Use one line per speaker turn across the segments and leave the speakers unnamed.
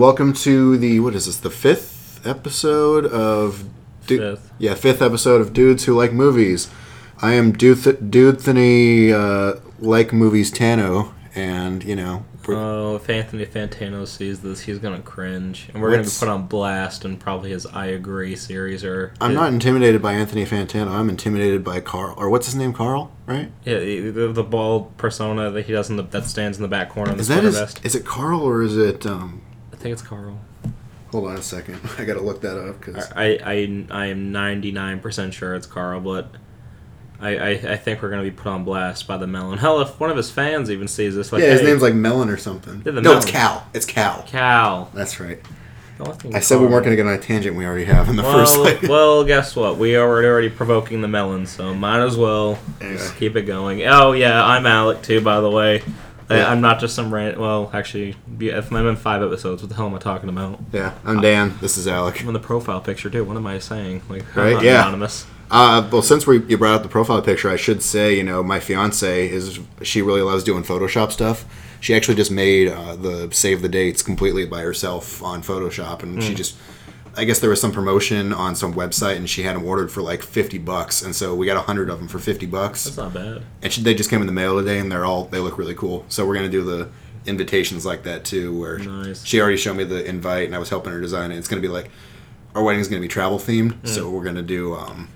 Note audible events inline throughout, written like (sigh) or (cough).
Welcome to the what is this? The fifth episode of Du-
Fifth.
Yeah, fifth episode of Dudes Who Like Movies. I am Dude Dudethany uh, like movies Tano, and you know,
Oh, if Anthony Fantano sees this, he's gonna cringe, and we're gonna be put on blast And probably his "I Agree" series or.
I'm not intimidated by Anthony Fantano. I'm intimidated by Carl, or what's his name, Carl, right?
Yeah, the, the bald persona that he does in the that stands in the back corner of the
Is that his?
vest.
Is it Carl or is it? Um,
think it's Carl.
hold on a second. (laughs) I gotta look that up because
I I I am ninety nine percent sure it's Carl, but. I, I, I think we're gonna be put on blast by the melon. (laughs) Hell, if one of his fans even sees this, like,
yeah, his
hey,
name's like Melon or something.
Yeah, the
no, it's
Melon.
Cal. It's Cal.
Cal.
That's right.
Don't
I said we
Carl.
weren't gonna get on a tangent. We already have in the
Well,
first. segment.
well, guess what? We are already provoking the melon, so might as well
Anyway.
just keep it going. Oh yeah, I'm Alec too, by the way. I-
Yeah.
I'm not just some rant. Well, actually, if I'm in five episodes, what the hell am I talking about?
Yeah, I'm Dan. This is Alec.
I'm in the profile picture too. What am I saying? Like,
Right, yeah.
anonymous.
Uh, well, since we you brought up the profile picture, I should say, you know, my fiance is she really loves doing Photoshop stuff. She actually just made uh, the save the dates completely by herself on Photoshop, and she just, I guess there was some promotion on some website, and she had them ordered for like fifty bucks, and so we got a hundred of them for fifty bucks,
That's not bad.
and she, they just came in the mail today, and they're all they look really cool. So we're gonna do the invitations like that too, where
Nice.
she already showed me the invite, and I was helping her design it. It's gonna be like our wedding's gonna be travel themed, so we're gonna do um,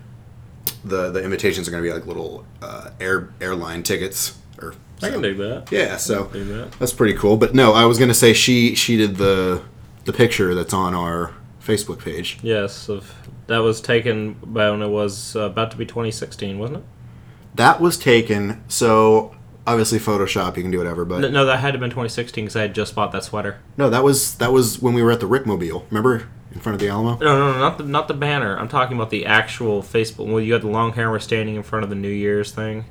the the invitations are gonna be like little uh, air airline tickets or
I can do that.
yeah. So
that.
that's pretty cool. But no, I was gonna say she she did the the picture that's on our Facebook page.
Yes, of that was taken when it was uh, about to be 2016, wasn't it?
That was taken. So obviously Photoshop, you can do whatever. But
No, no, that had to have been 2016 because I had just bought that sweater.
no, that was that was when we were at the Rickmobile. Remember in front of the Alamo?
No, no, no, not the not the banner. I'm talking about the actual Facebook. Well, you had the long hair. We're standing in front of the New Year's thing.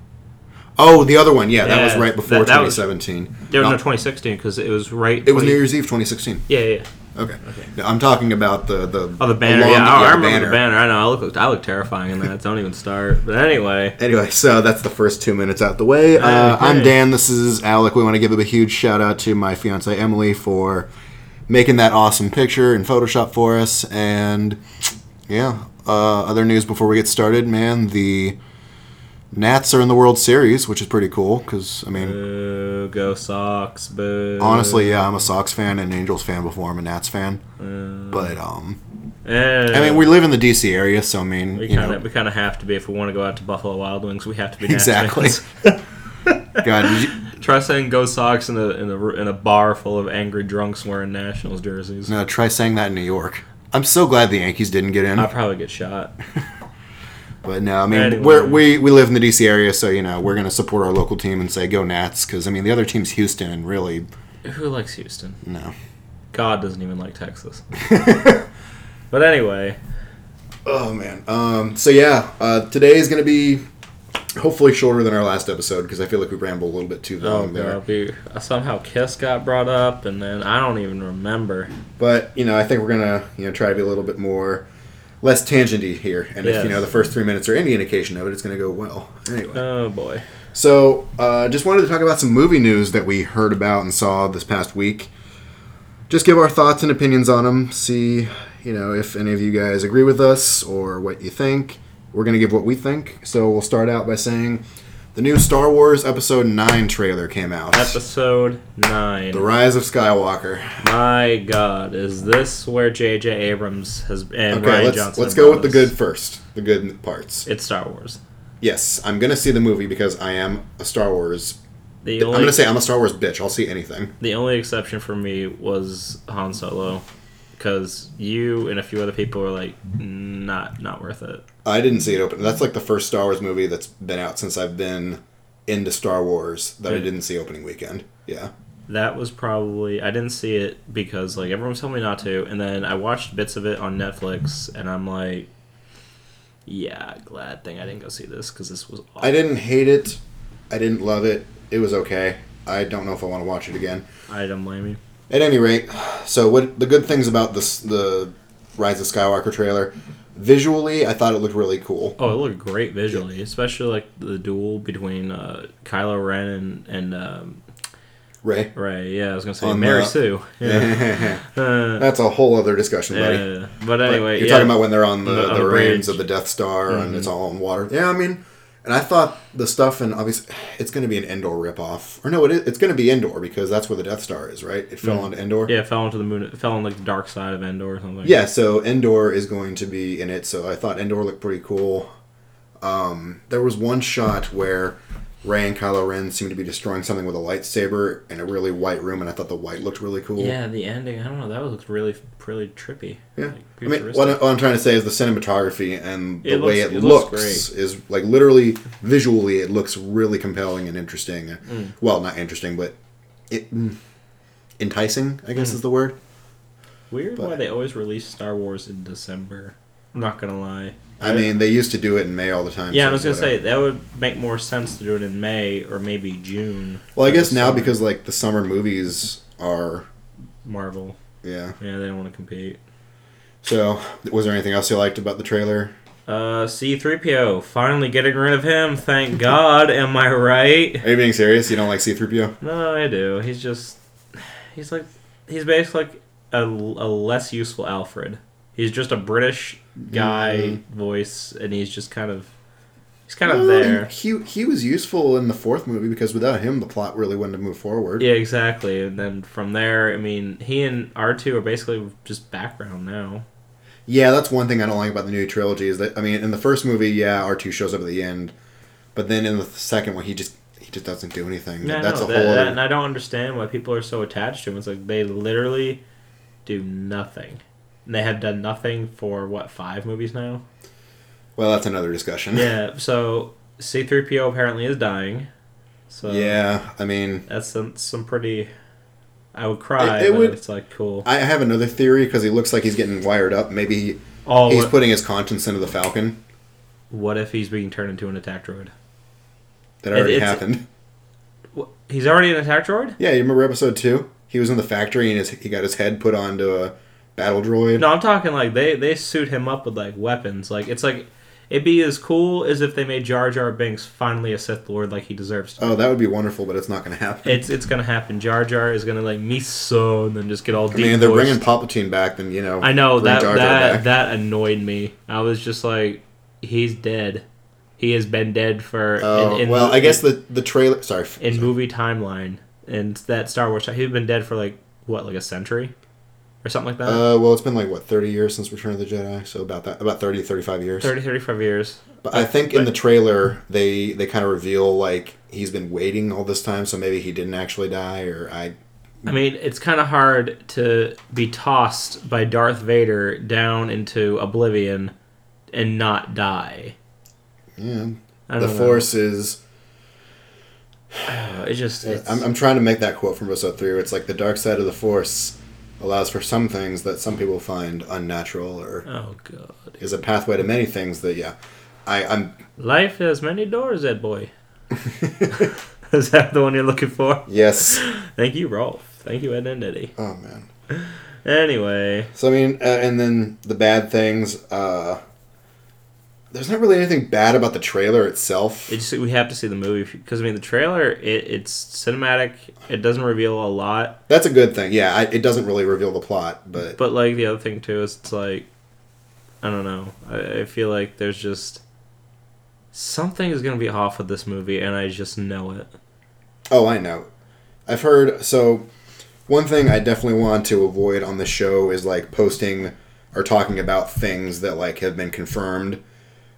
Oh, the other one. Yeah, that was right before
that- that was-
2017.
There was
No,
no 2016 because it was right.
it was New Year's Eve 2016.
Yeah, yeah. Yeah.
Okay. No, I'm talking about the the
Oh, the banner. yeah, I, remember the banner. I know. I look. I look terrifying in that. Don't even start. But anyway,
Anyway, so that's the first two minutes out the way. Uh,
Okay.
I'm Dan. This is Alec. We want to give a huge shout out to my fiance Emily for making that awesome picture in Photoshop for us. And yeah, uh, other news before we get started, man. The Nats are in the World Series, which is pretty cool. Because I mean,
boo, go Sox. Boo.
honestly, yeah, I'm a Sox fan and Angels fan before I'm a Nats fan. But um, I mean, we live in the DC area, so I mean,
we kind of we kind of have to be if we want to go out to Buffalo Wild Wings. We have to be Nats
exactly. (laughs) (laughs) God, did you,
Try saying "Go Sox" in a in a in a bar full of angry drunks wearing Nationals jerseys.
no, try saying that in New York. I'm so glad the Yankees didn't get in.
I'll probably get shot. (laughs)
But no, I mean
Anyway.
we're, we we live in the DC area, so you know we're gonna support our local team and say go Nats because I mean the other team's Houston and really
Who likes Houston?
no.
God doesn't even like Texas. (laughs) but anyway,
Oh man. Um. So yeah, uh, today is gonna be hopefully shorter than our last episode because I feel like we rambled a little bit too
oh
long there.
god, we, somehow Kiss got brought up, and then I don't even remember.
But you know I think we're gonna you know try to be a little bit more less tangenty here, and if you know the first three minutes are any indication of it, it's gonna go well. Anyway.
Oh boy.
So, uh, just wanted to talk about some movie news that we heard about and saw this past week. Just give our thoughts and opinions on them. See, you know, if any of you guys agree with us or what you think. We're going to give what we think. So, we'll start out by saying the new Star Wars Episode 9 trailer came out.
Episode nine.
the Rise of Skywalker.
My God, is this where J.J. Abrams has and
Okay,
Rian
let's,
Johnson?
let's go with the good first. The good parts.
It's Star Wars.
Yes, I'm going to see the movie because I am a Star Wars.
The
I'm going to say I'm a Star Wars bitch. I'll see anything.
the only exception for me was Han Solo, because you and a few other people were like, not not worth it.
I didn't see it open. That's like the first Star Wars movie that's been out since I've been into Star Wars that I didn't see opening weekend. Yeah.
That was probably I didn't see it because like everyone was telling me not to, and then I watched bits of it on Netflix, and I'm like, yeah, glad thing I didn't go see this because this was. Awful.
I didn't hate it. I didn't love it. It was okay. I don't know if I want to watch it again.
I don't blame you.
At any rate, so what the good things about this the Rise of Skywalker trailer, visually, I thought it looked really cool.
Oh, it looked great visually, especially like the duel between uh, Kylo Ren and and um,
Rey.
Rey. Yeah, I was gonna say
On
Mary
the-
Sue. (laughs) Yeah. Uh,
That's a whole other discussion, buddy.
yeah. But
But
anyway,
you're
yeah.
talking about when they're on the,
the-
the, rings of the Death Star and
Mhm.
it's all in water. Yeah, I mean, and I thought the stuff and obviously it's going to be an Endor ripoff, or no, it is, it's going to be Endor because that's where the Death Star is, right? It fell
Mhm.
onto Endor.
yeah, it fell into the moon. It fell on like the dark side of Endor or something.
Yeah, so Endor is going to be in it. So I thought Endor looked pretty cool. Um, there was one shot where Rey and Kylo Ren seemed to be destroying something with a lightsaber in a really white room, and I thought the white looked really cool.
Yeah, the ending. I don't know. That looked really, really trippy.
Yeah.
Like,
I mean, what. I- what I'm trying to say is the cinematography and the
It
way
looks-
it,
it
looks,
looks
is like literally visually, it looks really compelling and interesting.
Mm.
Well, not interesting, but it mm, enticing. I guess
Mm.
is the word.
Weird
but-
why they always release Star Wars in December. I'm not gonna lie.
I mean, they used to do it in May all the time.
yeah,
so
I was gonna
whatever.
say that would make more sense to do it in May or maybe June.
Well, I guess now
summer.
because like the summer movies are,
Marvel.
yeah.
Yeah, they don't want to compete.
So, was there anything else you liked about the trailer?
Uh, C3PO finally getting rid of him. Thank God. Am I right?
Are you being serious? You don't like C-3PO?
No, I do. He's just he's like he's basically like a, a less useful Alfred. He's just a British guy
Mhm.
voice, and he's just kind of he's kind of there.
He he was useful in the fourth movie because without him, the plot really wouldn't have moved forward.
Yeah, exactly. And then from there, I mean, he and R two are basically just background now.
Yeah, that's one thing I don't like about the new trilogy is that I mean, in the first movie, yeah, R two shows up at the end, but then in the second one, he just he just doesn't do anything.
Yeah,
that's
no,
a
that,
whole.
that-
other-
and I don't understand why people are so attached to him. It's like they literally do nothing. And they have done nothing for what five movies now.
well, that's another discussion.
yeah. So C three PO apparently is dying. So
yeah, I mean,
that's some some pretty. I would cry,
It- it
but
would-
it's like cool.
I have another theory because he looks like he's getting wired up. Maybe he,
Oh,
he's
what,
putting his conscience into the Falcon.
what if he's being turned into an attack droid?
That already
it's-
happened. (laughs)
He's already an attack droid.
Yeah, you remember episode two? He was in the factory and his, he got his head put onto a battle droid.
No, I'm talking like they they suit him up with like weapons. Like it's like it'd be as cool as if they made Jar Jar Binks finally a Sith Lord like he deserves to.
Oh, that would be wonderful, but it's not going to happen.
It's it's gonna happen. Jar Jar is gonna like miso and then just get all
I mean, they're bringing Palpatine back, then you know.
I know that
Jar Jar
that
back.
that annoyed me. I was just like, he's dead. He has been dead for.
Oh
in, in,
well, I guess the the trailer. Sorry.
in movie timeline and that Star Wars. He's been dead for like what, like a century, or something like that.
Uh, well, it's been like what thirty years since Return of the Jedi, so about that, about 30, 35 years.
30, 35 years.
But I think in the trailer they they kind of reveal like he's been waiting all this time, so maybe he didn't actually die, or I.
I mean, it's kind of hard to be tossed by Darth Vader down into oblivion and not die.
Yeah, the
know.
Force is. (sighs)
It just (sighs) it's,
I'm, I'm trying to make that quote from episode three. Where it's like the dark side of the Force allows for some things that some people find unnatural, or
oh god.
is a pathway to many things that yeah. I, I'm
Life has many doors, Ed boy. (laughs) Is that the one you're looking for?
yes. (laughs)
Thank you, Rolf. Thank you, Ed and Eddie.
Oh man.
Anyway,
So I mean, uh, and then the bad things. Uh, there's not really anything bad about the trailer itself.
it just, we have to see the movie because I mean the trailer it, it's cinematic. It doesn't reveal a lot,
That's a good thing. Yeah, I, it doesn't really reveal the plot, but
but like the other thing too is it's like I don't know. I, I feel like there's just something is gonna be off with this movie, and I just know it.
oh, I know. I've heard. So one thing I definitely want to avoid on the show is like posting or talking about things that like have been confirmed.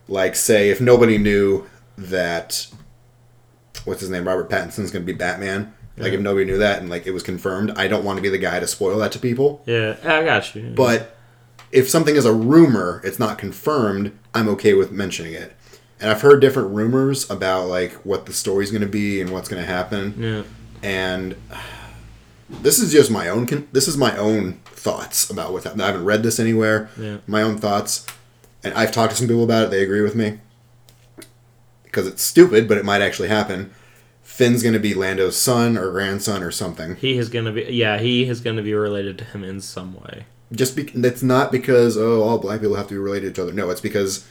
Like, say, if nobody knew that what's his name, Robert Pattinson's going to be Batman. Like,
Yeah.
if nobody knew that and like it was confirmed, I don't want to be the guy to spoil that to people.
Yeah, I got you.
But if something is a rumor, it's not confirmed, I'm okay with mentioning it. And I've heard different rumors about like what the story's going to be and what's going to happen.
yeah,
And this is just my own con- this is my own thoughts about what's happening. I haven't read this anywhere.
yeah.
My own thoughts. And I've talked to some people about it. They agree with me. Because it's stupid, but it might actually happen. Finn's going to be Lando's son or grandson or something.
He is gonna be yeah. He is gonna be related to him in some way.
just be, it's not because oh all black people have to be related to each other. No, it's because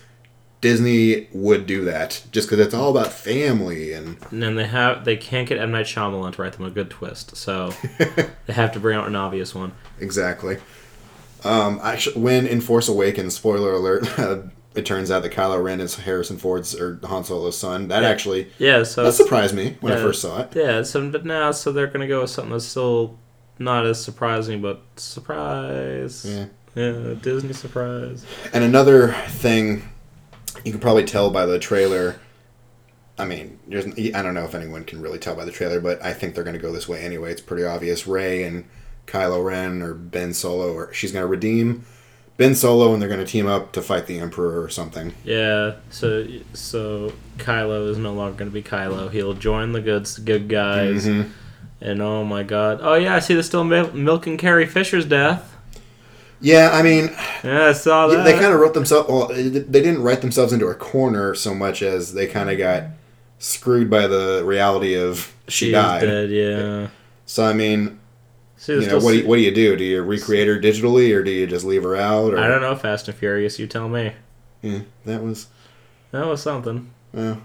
Disney would do that just because it's all about family and
And then they have they can't get M Night Shyamalan to write them a good twist, so (laughs) they have to bring out an obvious one.
exactly. Um, actually, when in Force Awakens, spoiler alert, (laughs) it turns out that Kylo Ren is Harrison Ford's or Han Solo's son. That
Yeah.
actually
Yeah, so
that surprised me when I first saw it.
yeah, so but now so they're gonna go with something that's still not as surprising, but surprise.
Yeah.
Yeah, Disney surprise.
And another thing, you can probably tell by the trailer. I mean, there's, I don't know if anyone can really tell by the trailer, but I think they're going to go this way anyway. It's pretty obvious. Rey and Kylo Ren or Ben Solo, or she's going to redeem Ben Solo, and they're going to team up to fight the Emperor or something.
Yeah, so so Kylo is no longer gonna be Kylo. He'll join the good good guys.
Mhm.
And oh my god. Oh yeah, I see they're still mil- milking Carrie Fisher's death.
Yeah, I mean,
Yeah, I saw that.
they kind of wrote themselves. Well, they didn't write themselves into a corner so much as they kind of got screwed by the reality of she,
She
died.
dead, yeah.
So I mean, You know, what do you, what do you do? Do you recreate her digitally, or do you just leave her out? Or,
I don't know, Fast and Furious, you tell me.
Yeah, that was.
That was something.
Uh,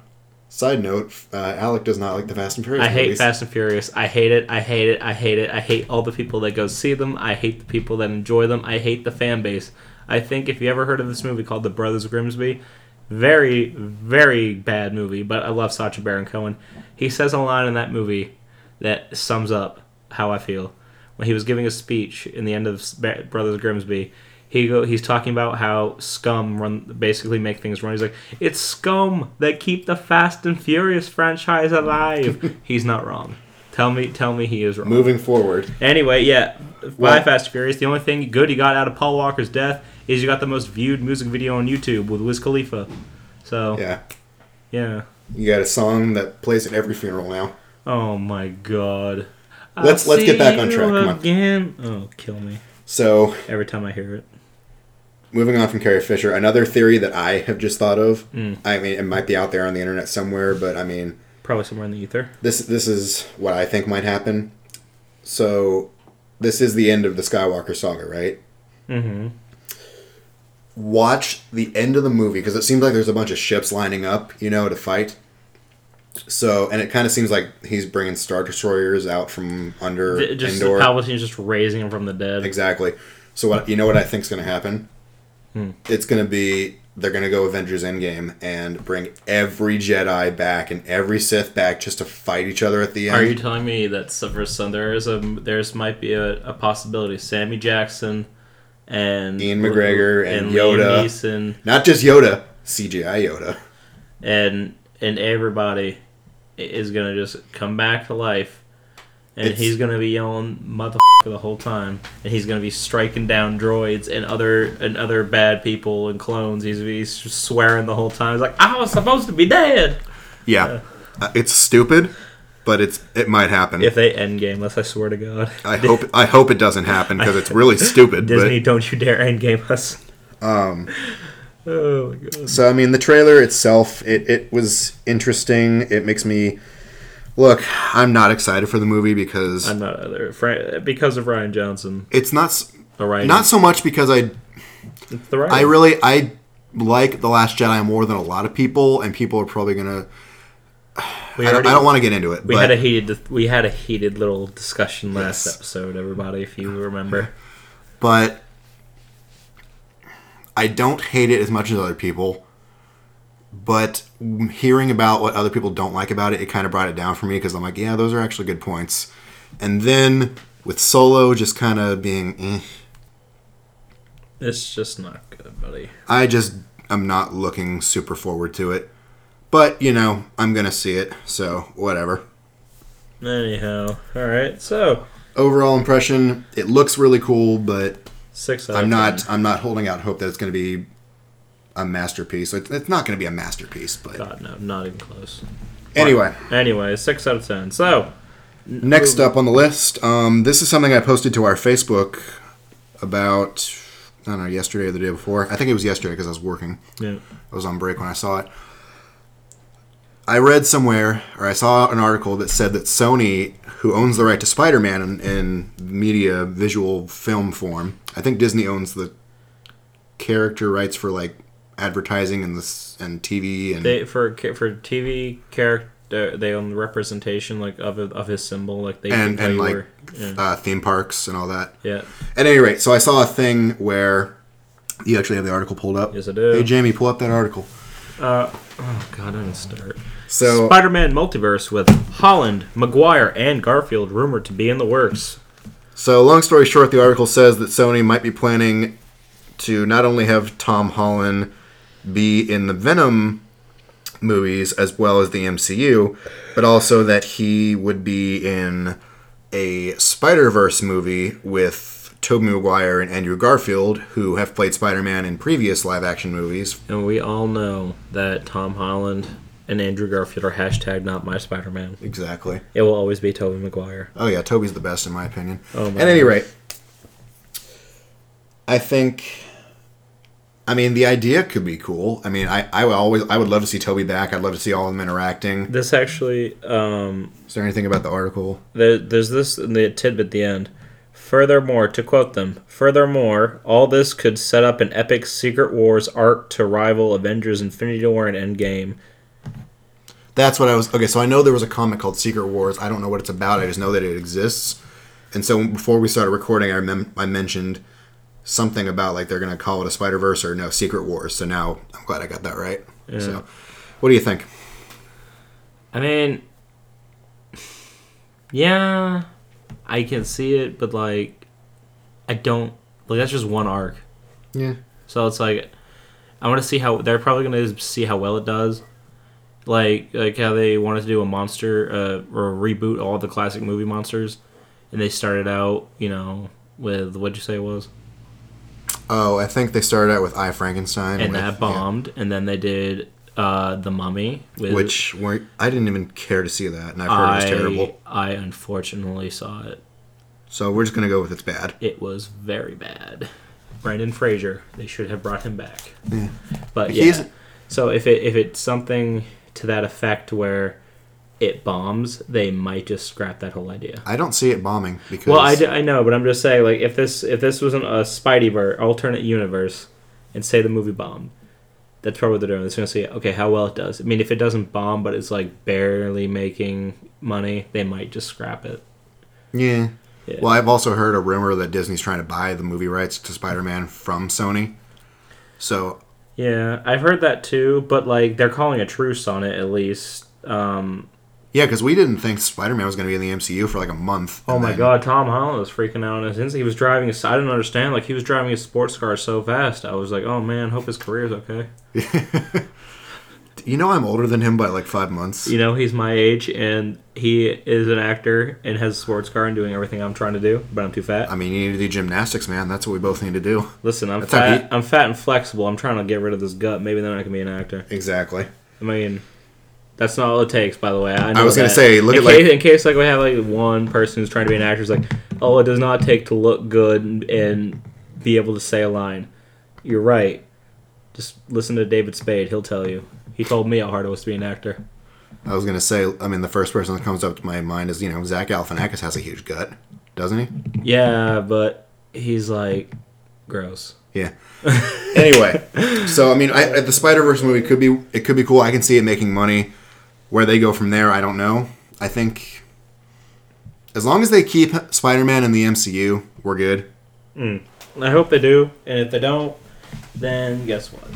side note: uh, Alec does not like the Fast and Furious.
I hate
movies.
Fast and Furious. I hate it. I hate it. I hate it. I hate all the people that go see them. I hate the people that enjoy them. I hate the fan base. I think if you ever heard of this movie called The Brothers Grimsby, very, very bad movie, but I love Sacha Baron Cohen. He says a line in that movie that sums up how I feel. When he was giving a speech in the end of Brothers Grimsby, he go, he's talking about how scum run basically make things run. He's like, it's scum that keep the Fast and Furious franchise alive. (laughs) he's not wrong. Tell me, tell me he is wrong.
Moving forward,
Anyway, yeah,
Well-
by Fast and Furious. The only thing good you got out of Paul Walker's death is you got the most viewed music video on YouTube with Wiz Khalifa. So yeah.
yeah, you got a song that plays at every funeral now.
Oh my god.
Let's- let's get back on track, come on.
Again. Oh, kill me
So,
every time I hear it.
moving on from Carrie Fisher, another theory that I have just thought of.
Mm.
I mean, it might be out there on the internet somewhere, but I mean,
Probably somewhere in the ether.
this this is what I think might happen. So, this is the end of the Skywalker saga, right?
Mm-hmm.
watch the end of the movie because it seems like there's a bunch of ships lining up, you know, to fight. So, and it kind of seems like he's bringing star destroyers out from under
Just
Endor.
Palpatine's just raising him from the dead.
exactly. So, what you know what I think's going to happen?
Hmm.
It's going to be they're going to go Avengers Endgame and bring every Jedi back and every Sith back just to fight each other at the end.
Are you telling me that for some there is a there's might be a, a possibility Sammy Jackson and
Ewan McGregor and
Liam
Yoda.
Neeson
Not just Yoda, CGI Yoda.
and and everybody is gonna just come back to life, and
It's-
he's gonna be yelling "motherfucker" the whole time, and he's gonna be striking down droids and other and other bad people and clones. He's, he's just swearing the whole time. He's like, "I was supposed to be dead."
Yeah, Uh, it's stupid, but it's it might happen.
If they end game us, I swear to God.
I hope I hope it doesn't happen because it's really (laughs) stupid.
Disney, don't you dare end game us.
Um,
Oh my God.
so I mean, the trailer itself, it it was interesting. It makes me look. I'm not excited for the movie because
I'm not either. Fra- because of Rian Johnson.
it's not s-
The writing.
not so much because I
It's the writing.
I really I like the Last Jedi more than a lot of people, and people are probably gonna.
we
I don't,
already-
I don't want to get into it.
We had a heated we had a heated little discussion last
Yes.
episode, everybody, if you remember.
but I don't hate it as much as other people. But hearing about what other people don't like about it, it kind of brought it down for me because I'm like, yeah, those are actually good points. And then with Solo just kind of being, eh,
It's just not good, buddy.
I just I'm not looking super forward to it. But you know, I'm gonna see it, so whatever.
Anyhow, all right. So
Overall impression, it looks really cool, but
six. Out
I'm
of
not
10.
I'm not holding out hope that it's gonna be a masterpiece. It's, it's not gonna be a masterpiece, but
God no, not even close.
anyway.
Anyway, six out of ten. So
Next up on the list, um, this is something I posted to our Facebook about I don't know yesterday or the day before. I think it was yesterday because I was working.
yeah,
I was on break when I saw it. I read somewhere, or I saw an article that said that Sony, who owns the right to Spider-Man in, in media visual film form, I think Disney owns the character rights for like advertising and this and TV and
They for for TV character, they own the representation like of of his symbol, like they
and and like
where- yeah.
uh, theme parks and all that.
yeah.
At any rate, so I saw a thing where you actually have the article pulled up.
Yes, I do.
Hey Jamie, pull up that article.
Uh, oh god, I didn't start.
So
Spider-Man multiverse with Holland, Maguire, and Garfield rumored to be in the works.
So, long story short, the article says that Sony might be planning to not only have Tom Holland be in the Venom movies as well as the MCU, but also that he would be in a Spider Verse movie with Tobey Maguire and Andrew Garfield, who have played Spider Man in previous live action movies.
And we all know that Tom Holland and Andrew Garfield are hashtag not my Spider-Man.
Exactly.
It will always be Tobey Maguire.
Oh yeah, Toby's the best in my opinion.
Oh my
At any rate, I think. I mean, the idea could be cool. I mean, I, I would always I would love to see Toby back. I'd love to see all of them interacting.
This actually, um,
Is there anything about the article?
there, there's this in the tidbit at the end. Furthermore, to quote them, furthermore, all this could set up an epic Secret Wars arc to rival Avengers Infinity War and Endgame.
That's what I was. Okay, so I know there was a comic called Secret Wars. I don't know what it's about. I just know that it exists. And so before we started recording, I remem- I mentioned something about like they're gonna call it a Spider Verse or no Secret Wars. So now I'm glad I got that right. Yeah. So, what do you think?
I mean, yeah, I can see it, but like, I don't like that's just one arc.
Yeah.
So it's like, I want to see how they're probably going to see how well it does. Like like how they wanted to do a monster uh, or reboot all the classic movie monsters, and they started out you know with what'd you say it was,
Oh, I think they started out with I Frankenstein,
and
with-
that
yeah.
bombed, and then they did uh, the Mummy,
which were I didn't even care to see that, and I've heard
I
it was terrible.
I unfortunately saw it.
So we're just gonna go with it's bad.
It was very bad. Brendan Fraser, they should have brought him back.
Yeah.
But
He's-
yeah. So if it if it's something to that effect where it bombs, they might just scrap that whole idea.
I don't see it bombing because
Well, I, d- I know, but I'm just saying like if this if this wasn't a Spideyverse alternate universe, and say the movie bombed, that's probably what they're doing. They're going to see okay how well it does. I mean, if it doesn't bomb, but it's like barely making money, they might just scrap it.
yeah.
Yeah.
Well, I've also heard a rumor that Disney's trying to buy the movie rights to Spider-Man from Sony. So
Yeah, I've heard that too, but like they're calling a truce on it at least. Um,
yeah, because we didn't think Spider-Man was going to be in the MCU for like a month.
oh my
then-
god, Tom Holland was freaking out on his He was driving. I didn't understand. Like he was driving a sports car so fast. I was like, oh man, hope his career's okay. (laughs)
You know, I'm older than him by like five months.
You know, he's my age and he is an actor and has a sports car and doing everything I'm trying to do, but I'm too fat.
I mean, you need to do gymnastics, man. That's what we both need to do.
Listen, I'm
That's
fat.
he-
I'm fat and flexible. I'm trying to get rid of this gut. Maybe then I can be an actor.
Exactly.
I mean, that's not all it takes, by the way. I, know
was gonna
that.
say, look
in
at, like-
case, in case like we have like one person who's trying to be an actor, is like, oh, it does not take to look good and, and be able to say a line. You're right. Just listen to David Spade. He'll tell you. He told me how hard it was to be an actor.
I was gonna say. I mean, the first person that comes up to my mind is you know Zach Galifianakis has a huge gut, doesn't he?
Yeah, but he's like gross.
Yeah. anyway, so I mean, I, the Spider Verse movie could be it could be cool. I can see it making money. Where they go from there, I don't know. I think as long as they keep Spider Man in the MCU, we're good. Hmm.
I hope they do, and if they don't, then guess what?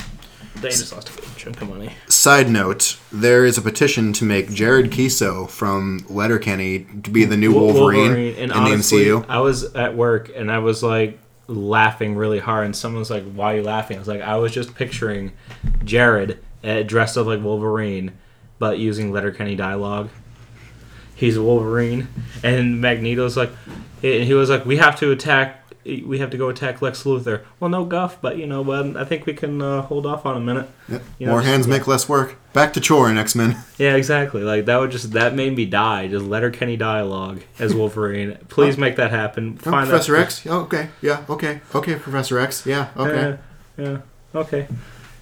They just lost a good chunk of money.
Side note: There is a petition to make Jared Keeso from Letterkenny to be the new Wolverine,
and
in
honestly,
the MCU.
I was at work and I was like laughing really hard, and someone was like, "Why are you laughing?" I was like, "I was just picturing Jared uh, dressed up like Wolverine, but using Letterkenny dialogue. He's Wolverine, and Magneto's like, he he was like, we have to attack." We have to go attack Lex Luthor. Well, no guff, but you know, but I think we can uh, hold off on a minute.
Yep.
You know,
More
just-
hands make less work. Back to chore in X Men. (laughs)
Yeah, exactly. Like that would just that made me die. Just Letterkenny dialogue as (laughs) Wolverine. Please make that happen.
Oh,
Find
Professor
that.
X. Oh, okay. Yeah. Okay. Okay. Professor X. Yeah. Okay.
Yeah, yeah. Okay.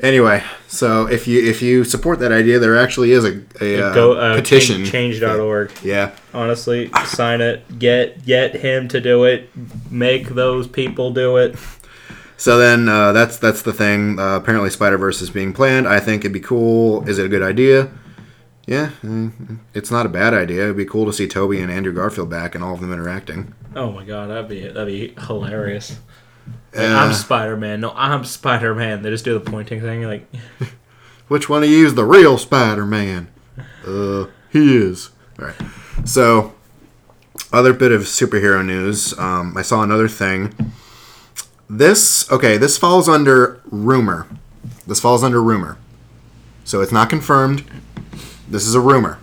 Anyway, so if you if you support that idea, there actually is a, a, uh,
Go uh,
petition.
Change, change.org.
Yeah.
Honestly, sign it. Get get him to do it. Make those people do it.
So then uh, that's that's the thing. Uh, apparently, Spider Verse is being planned. I think it'd be cool. Is it a good idea? Yeah, mm, it's not a bad idea. It'd be cool to see Toby and Andrew Garfield back and all of them interacting.
Oh my god, that'd be that'd be hilarious.
Uh,
I'm Spider Man. No, I'm Spider Man. They just do the pointing thing, like (laughs)
Which one of you is the real Spider Man? Uh, he is. All right. So, other bit of superhero news. Um, I saw another thing. This okay. This falls under rumor. This falls under rumor. So it's not confirmed. This is a rumor,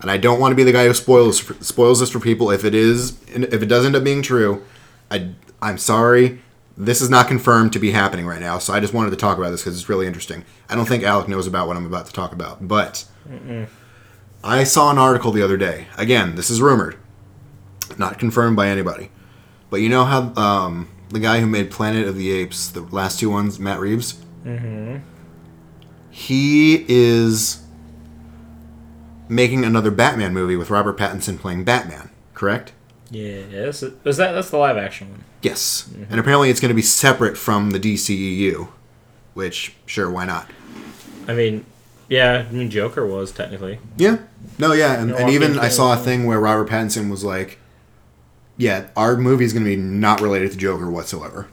and I don't want to be the guy who spoils spoils this for people. If it is, if it does end up being true, I I'm sorry. This is not confirmed to be happening right now, so I just wanted to talk about this because it's really interesting. I don't think Alec knows about what I'm about to talk about, but I saw an article the other day. Again, this is rumored, not confirmed by anybody. But you know how um, the guy who made Planet of the Apes, the last two ones, Matt Reeves,
mm-hmm.
he is making another Batman movie with Robert Pattinson playing Batman. Correct?
Yeah, that's is that that's the live action one.
Yes. Mm-hmm. And apparently it's going to be separate from the DCEU, which sure, why not?
I mean, yeah, I mean Joker was technically.
Yeah. No, yeah, and, and even I saw a thing where Robert Pattinson was like, "Yeah, our movie is going to be not related to Joker whatsoever."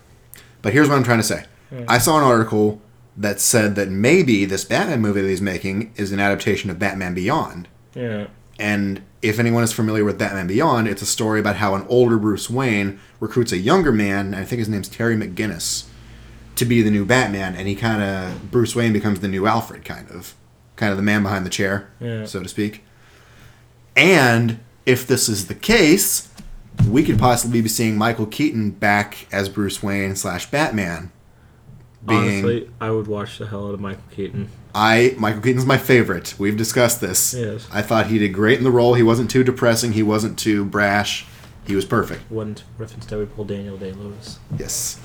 But here's what I'm trying to say. Hmm. I saw an article that said that maybe this Batman movie that he's making is an adaptation of Batman Beyond.
Yeah.
And if anyone is familiar with Batman Beyond, it's a story about how an older Bruce Wayne recruits a younger man, I think his name's Terry McGinnis, to be the new Batman, and he kind of Bruce Wayne becomes the new Alfred, kind of, kind of the man behind the chair,
Yeah.
so to speak. And if this is the case, we could possibly be seeing Michael Keaton back as Bruce Wayne slash Batman. Being
Honestly, I would watch the hell out of Michael Keaton.
I Michael Keaton's my favorite. We've discussed this.
Yes.
I thought he did great in the role. He wasn't too depressing. He wasn't too brash. He was perfect.
Wouldn't instead we pull Daniel Day Lewis?
Yes.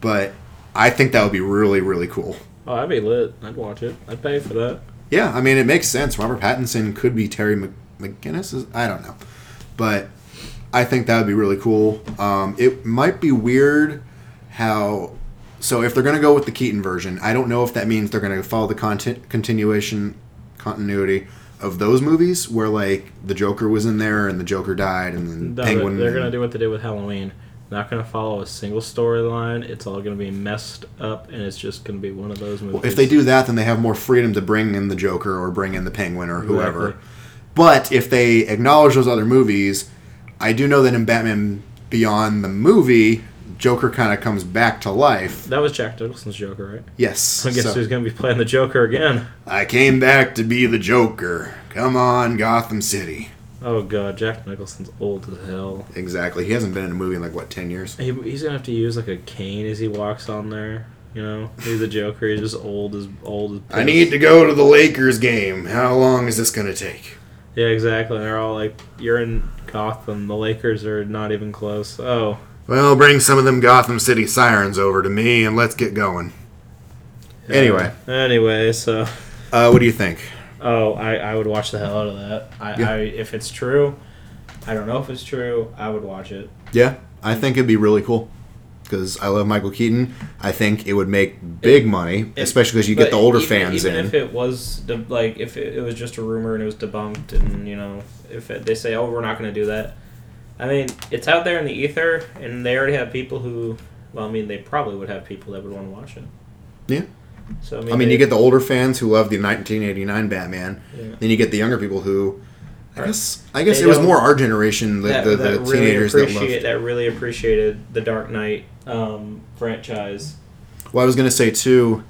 But I think that would be really really cool.
Oh, I'd be lit. I'd watch it. I'd pay for that.
Yeah, I mean it makes sense. Robert Pattinson could be Terry Mc- McGinnis. I don't know, but I think that would be really cool. Um, it might be weird how. So if they're going to go with the Keaton version, I don't know if that means they're going to follow the content continuation continuity of those movies where like the Joker was in there and the Joker died and then
No,
Penguin.
They're gonna do what they did with Halloween. Not gonna follow a single storyline. It's all gonna be messed up, and it's just gonna be one of those movies.
If they do that, then they have more freedom to bring in the Joker or bring in the Penguin or whoever.
Exactly.
But if they acknowledge those other movies, I do know that in Batman Beyond the movie, Joker kind of comes back to life.
that was Jack Nicholson's Joker, right?
Yes.
I guess
so-
he's gonna be playing the Joker again.
I came back to be the Joker. Come on, Gotham City.
Oh god, Jack Nicholson's old as hell.
Exactly. He hasn't been in a movie in like what ten years.
He, he's gonna have to use like a cane as he walks on there. You know, he's the Joker. He's just old as old as.
I need to go to the Lakers game. How long is this gonna take?
Yeah, exactly. They're all like, "You're in Gotham. The Lakers are not even close." Oh,
Well, bring some of them Gotham City sirens over to me and let's get going. Anyway.
Anyway, so
Uh, what do you think?
oh, I, I would watch the hell out of that. I,
Yeah.
I if it's true, I don't know if it's true. I would watch it.
Yeah, I think it'd be really cool because I love Michael Keaton. I think it would make big money, especially because you get the older
even,
fans
even
in.
if it was de- like if it, it was just a rumor and it was debunked, and you know if it, they say, "Oh, we're not going to do that," I mean, it's out there in the ether, and they already have people who. Well, I mean, they probably would have people that would want to watch it.
Yeah.
So I mean,
I mean,
they-
you get the older fans who love the 1989 Batman.
Yeah.
Then you get the younger people who, I guess, I guess
They
it was more our generation, the,
that,
the,
that
the
really
teenagers that loved.
that really appreciated the Dark Knight um, franchise.
Well, I was gonna say too,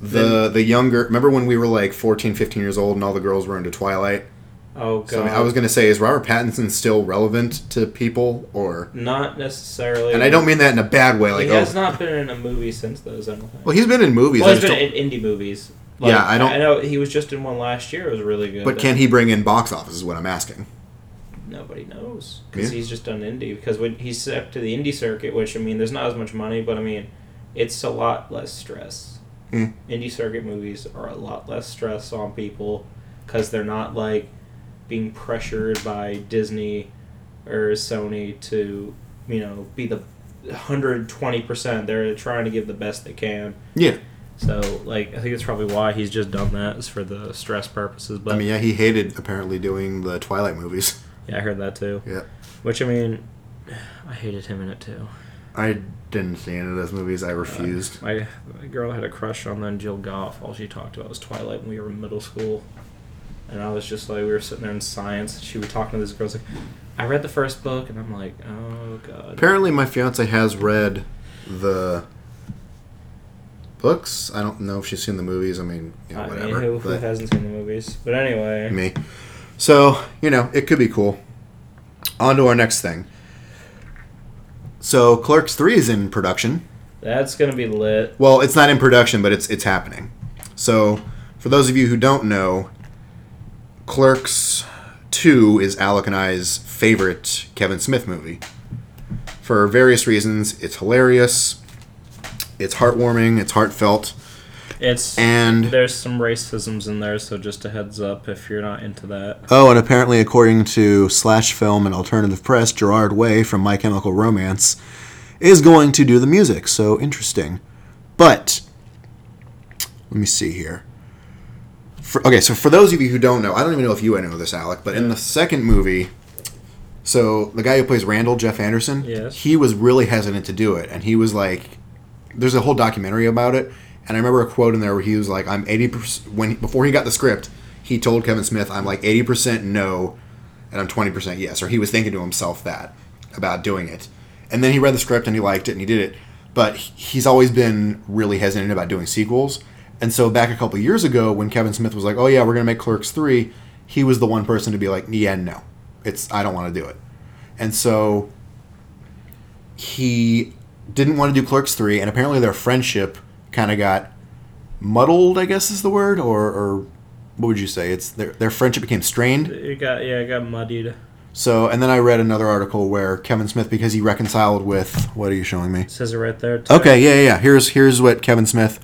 the the younger. Remember when we were like 14, 15 years old and all the girls were into Twilight?
Oh god,
So I, mean, I was gonna say, is Robert Pattinson still relevant to people, or?
not necessarily.
And I don't mean that in a bad way. Like,
he has
oh,
not been in a movie since those. I don't think.
well, he's been in movies.
Well, he's been
don't-
in indie movies.
Yeah, I don't-
I know he was just in one last year. It was really good.
but can he bring in box office? Is what I'm asking.
Nobody knows because
Yeah.
he's just done indie. Because when he's up to the indie circuit, which I mean, there's not as much money, but I mean, it's a lot less stress.
Mm.
Indie circuit movies are a lot less stress on people because they're not like being pressured by Disney or Sony to, you know, be the 120 percent. They're trying to give the best they can.
Yeah.
So like I think it's probably why he's just done that is for the stress purposes. But
I mean, yeah, he hated apparently doing the Twilight movies.
yeah, I heard that too.
Yeah.
Which I mean, I hated him in it too.
I didn't see any of those movies. I refused.
Uh, my, my girl had a crush on then Jill Goff. All she talked about was Twilight when we were in middle school. And I was just like, we were sitting there in science. She was talking to this girl. Like, I read the first book, and I'm like, oh god.
Apparently, my fiance has read the books. I don't know if she's seen the movies. I mean, you know,
I
whatever.
mean, who, who hasn't seen the movies? But anyway,
me. So you know, it could be cool. On to our next thing. So Clerks Three is in production.
that's gonna be lit.
Well, it's not in production, but it's it's happening. So, for those of you who don't know, Clerks 2 is Alec and I's favorite Kevin Smith movie. For various reasons, it's hilarious, it's heartwarming, it's heartfelt,
It's
and
there's some racisms in there, so just a heads up if you're not into that.
oh, and apparently according to Slash Film and Alternative Press, Gerard Way from My Chemical Romance is going to do the music. So interesting. But let me see here. For, okay, so for those of you who don't know, I don't even know if you know this, Alec, but in the second movie, so the guy who plays Randall, Jeff Anderson,
Yes.
he was really hesitant to do it, and he was like, "There's a whole documentary about it." And I remember a quote in there where he was like, "I'm 80 percent when before he got the script, he told Kevin Smith, I'm like 80 percent no, and I'm 20 percent yes," or he was thinking to himself that about doing it. And then he read the script and he liked it and he did it, but he's always been really hesitant about doing sequels. And so back a couple years ago, when Kevin Smith was like, "Oh yeah, we're gonna make Clerks 3, he was the one person to be like, "Yeah, no, it's I don't want to do it." And so he didn't want to do Clerks 3, and apparently their friendship kind of got muddled, I guess is the word, or, or what would you say? It's their, their friendship became strained.
It got yeah, it got muddied.
So, and then I read another article where Kevin Smith, because he reconciled with, what are you showing me?
It says it right there. Too.
Okay, yeah, yeah, yeah. Here's here's what Kevin Smith.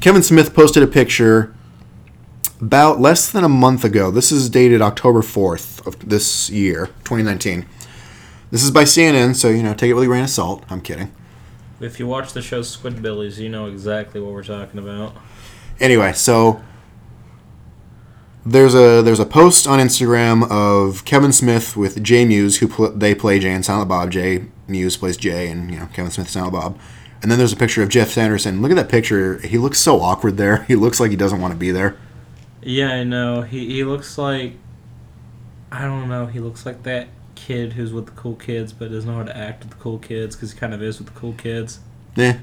Kevin Smith posted a picture about less than a month ago. This is dated October fourth of this year, 2019. This is by CNN, so you know, take it with a grain of salt. I'm kidding.
If you watch the show Squidbillies, you know exactly what we're talking about.
Anyway, so there's a there's a post on Instagram of Kevin Smith with Jay Mewes, who pl- they play Jay and Silent Bob. Jay Mewes plays Jay, and you know Kevin Smith and Silent Bob. And then there's a picture of Jeff Sanderson. Look at that picture. He looks so awkward there. (laughs) He looks like he doesn't want to be there.
Yeah, I know. He he looks like I don't know. He looks like that kid who's with the cool kids, but doesn't know how to act with the cool kids because he kind of is with the cool kids.
Yeah.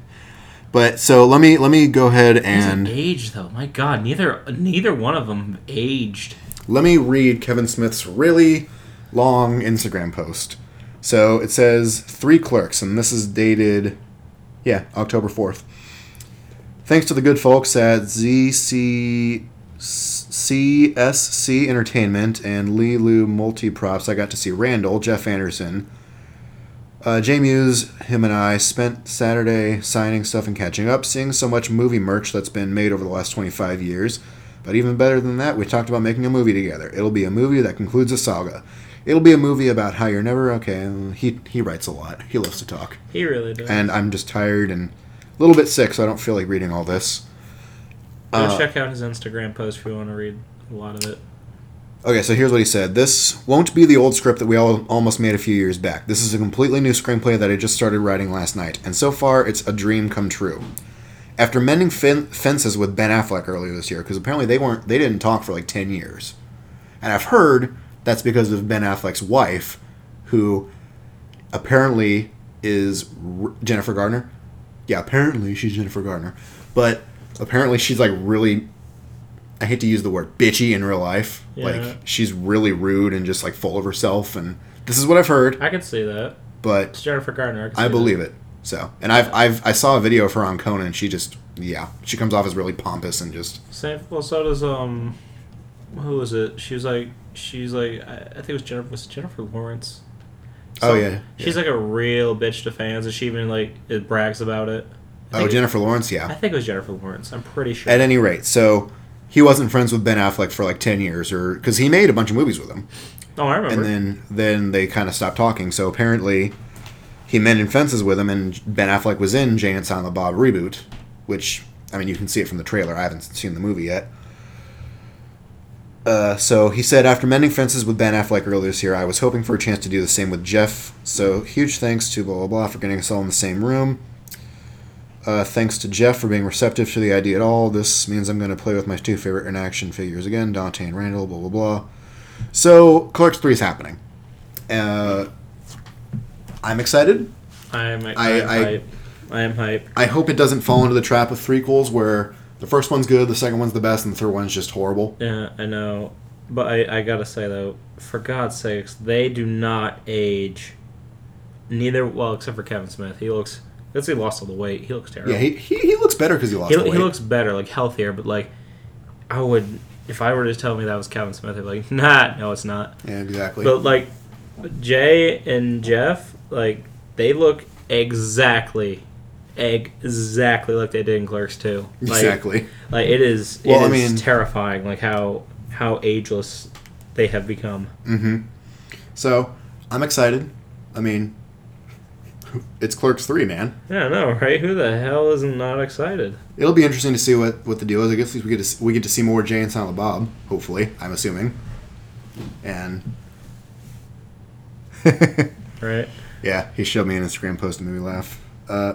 But so let me let me go ahead
He's
and
aged though. My God, neither neither one of them aged.
let me read Kevin Smith's really long Instagram post. So it says three clerks, and this is dated, yeah, October fourth. Thanks to the good folks at ZC CSC Entertainment and Lilu Multiprops, I got to see Randall, Jeff Anderson, uh, Jay Mewes, him and I spent Saturday signing stuff and catching up, seeing so much movie merch that's been made over the last 25 years. But even better than that, we talked about making a movie together. It'll be a movie that concludes a saga. It'll be a movie about how you're never okay. He he writes a lot. He loves to talk,
He really does.
and I'm just tired and a little bit sick, so I don't feel like reading all this.
Go
uh,
check out his Instagram post if you want to read a lot of it.
Okay, so here's what he said. This won't be the old script that we all almost made a few years back. This is a completely new screenplay that I just started writing last night, and so far it's a dream come true. After mending fen- fences with Ben Affleck earlier this year, because apparently they weren't they didn't talk for like ten years, and I've heard that's because of Ben Affleck's wife, who apparently is R- Jennifer Gardner. Yeah, apparently she's Jennifer Gardner, but apparently she's like really I hate to use the word bitchy in real life.
Yeah.
Like she's really rude and just like full of herself and this is what I've heard,
I can see that.
but
It's Jennifer Gardner.
I believe it. So, and I've I've I saw a video of her on Conan she just yeah, she comes off as really pompous and just
Same. Well, so does um, who was it? She was like, she's like, I, I think it was Jennifer. Was Jennifer Lawrence?
Oh, yeah,
She's like a real bitch to fans, and she even like it brags about it.
Oh, Jennifer Lawrence, yeah.
I think it was Jennifer Lawrence. I'm pretty sure.
At any rate, so he wasn't friends with Ben Affleck for like 10 years or cuz he made a bunch of movies with him.
oh, I remember.
and then then they kind of stopped talking. So apparently, he mending fences with him, and Ben Affleck was in Jay and Silent Bob reboot, which I mean you can see it from the trailer. I haven't seen the movie yet. Uh, so he said, after mending fences with Ben Affleck earlier this year, I was hoping for a chance to do the same with Jeff. So huge thanks to blah blah blah for getting us all in the same room. Uh, thanks to Jeff for being receptive to the idea at all. This means I'm going to play with my two favorite in action figures again, Dante and Randall. Blah blah blah. So Clerks Three is happening. Uh, I'm excited.
I am. I,
I-
am
I-
hype. I am hype.
I hope it doesn't fall into the trap of threequels where the first one's good, the second one's the best, and the third one's just horrible.
Yeah, I know. But I, I gotta say though, for God's sakes, they do not age. Neither well, except for Kevin Smith, he looks. Because he lost all the weight, he looks terrible.
Yeah, he, he, he looks better because he lost
he,
the weight.
he looks better, like healthier. But like, I would if I were to tell me that was Kevin Smith, I'd be like, (laughs) nah, no, it's not.
yeah, exactly.
But like, Jay and Jeff, like they look exactly, exactly like they did in Clerks too. Like,
exactly.
Like it is.
Well, I mean-
terrifying. Like how how ageless they have become.
Mm-hmm. So I'm excited. I mean, it's Clerks three, man.
Yeah, I know, right? Who the hell is not excited?
It'll be interesting to see what, what the deal is. I guess we get to see, we get to see more Jay and Silent Bob. Hopefully, I'm assuming. And (laughs)
Right?
yeah, he showed me an Instagram post and made me laugh. Uh,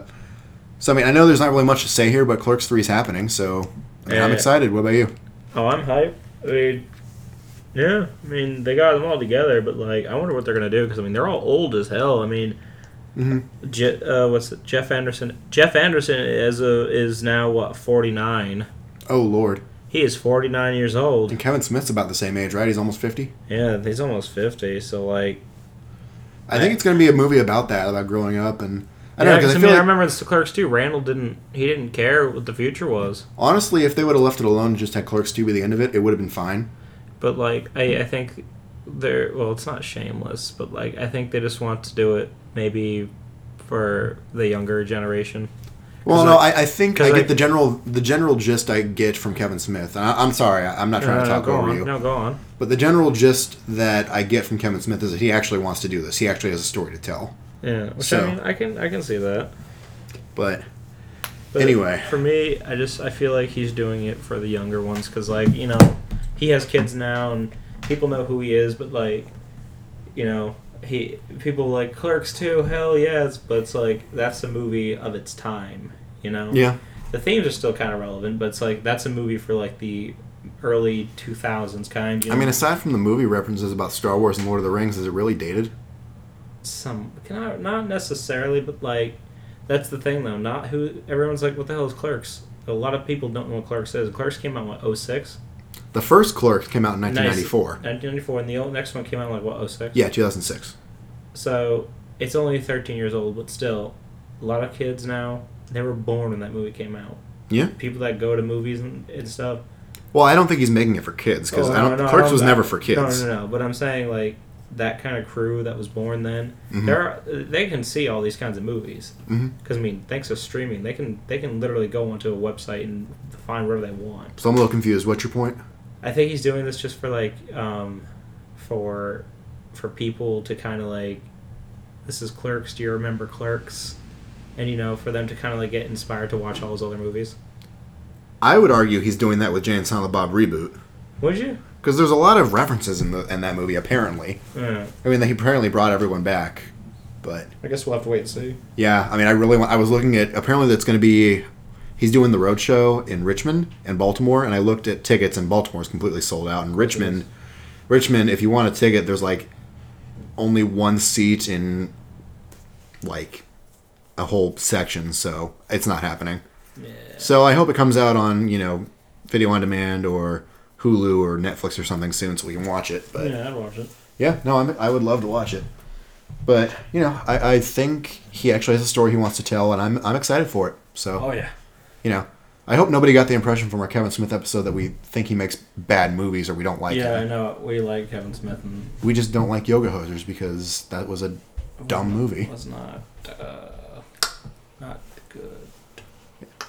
so I mean, I know there's not really much to say here, but Clerks three is happening. So I mean, I'm excited. What about you?
Oh, I'm hyped. I mean, yeah. I mean, they got them all together, but like, I wonder what they're gonna do because I mean, they're all old as hell. I mean,
Mm-hmm.
Je- uh, what's it? Jeff Anderson? Jeff Anderson is a, is now what 49.
Oh Lord.
He is 49 years old.
And Kevin Smith's about the same age, right? He's almost fifty.
Yeah, he's almost 50. So like,
I think it's going to be a movie about that, about growing up, and I don't
yeah,
know I
mean, I remember the Clerks too. Randall didn't. He didn't care what the future was.
honestly, if they would have left it alone and just had Clerks two be the end of it, it would have been fine.
But like, I, I think they're well. It's not shameless, but like, I think they just want to do it maybe for the younger generation.
Well, no,
I-
I, I think I get the general the general gist I get from Kevin Smith. And I, I'm sorry, I, I'm not trying
no,
to talk
go
over
on.
you,
No, go on.
but the general gist that I get from Kevin Smith is that he actually wants to do this. He actually has a story to tell.
Yeah, which
So-
I mean, I can I can see that.
But
But
Anyway.
for me, I just I feel like he's doing it for the younger ones because like you know he has kids now and people know who he is, but like you know he people like Clerks too. Hell yes, but it's like that's a movie of its time. You know.
yeah,
The themes are still kind of relevant, but it's like that's a movie for like the early two thousands kind. You know?
I mean, aside from the movie references about Star Wars and Lord of the Rings, is it really dated?
Some can I, not necessarily, but like that's the thing though. Not who everyone's like, what the hell is Clerks? A lot of people don't know what Clerks is. Clerks came out in what 06?
The first Clerks came out in 1994.
1994, and the old, next one came out in, like what 06?
Yeah, 2006.
So it's only 13 years old, but still, a lot of kids now they were born when that movie came out.
Yeah.
People that go to movies and, and stuff.
Well, I don't think he's making it for kids because
Oh,
I don't.
no, no,
Clerks was never for kids.
No, no, no. But I'm saying like that kind of crew that was born then.
Mhm.
There, are, they can see all these kinds of movies. Because I mean, thanks to streaming, they can they can literally go onto a website and find whatever they want.
So I'm a little confused. What's your point?
I think he's doing this just for like, um, for for people to kind of like, this is Clerks. Do you remember Clerks? And you know, for them to kind of like get inspired to watch all his other movies.
I would argue he's doing that with Jay and Silent Bob reboot
Would you?
Because there's a lot of references in the in that movie. Apparently,
Yeah.
I mean, he apparently brought everyone back, but
I guess we'll have to wait and see.
yeah, I mean, I really want. I was looking at apparently that's going to be. He's doing the road show in Richmond and Baltimore, and I looked at tickets, and Baltimore's completely sold out. And Richmond, Richmond, if you want a ticket, there's like only one seat in like a whole section, so it's not happening.
Yeah.
So I hope it comes out on you know video on demand or Hulu or Netflix or something soon, so we can watch it. But
Yeah, I'd watch it.
yeah, no, I'm, I would love to watch it. But you know, I, I think he actually has a story he wants to tell, and I'm I'm excited for it. So
Oh yeah.
you know, I hope nobody got the impression from our Kevin Smith episode that we think he makes bad movies or we don't like
yeah, I know. We like Kevin Smith and
We just don't like Yoga Hosers because that was a dumb movie.
Was not uh, not good.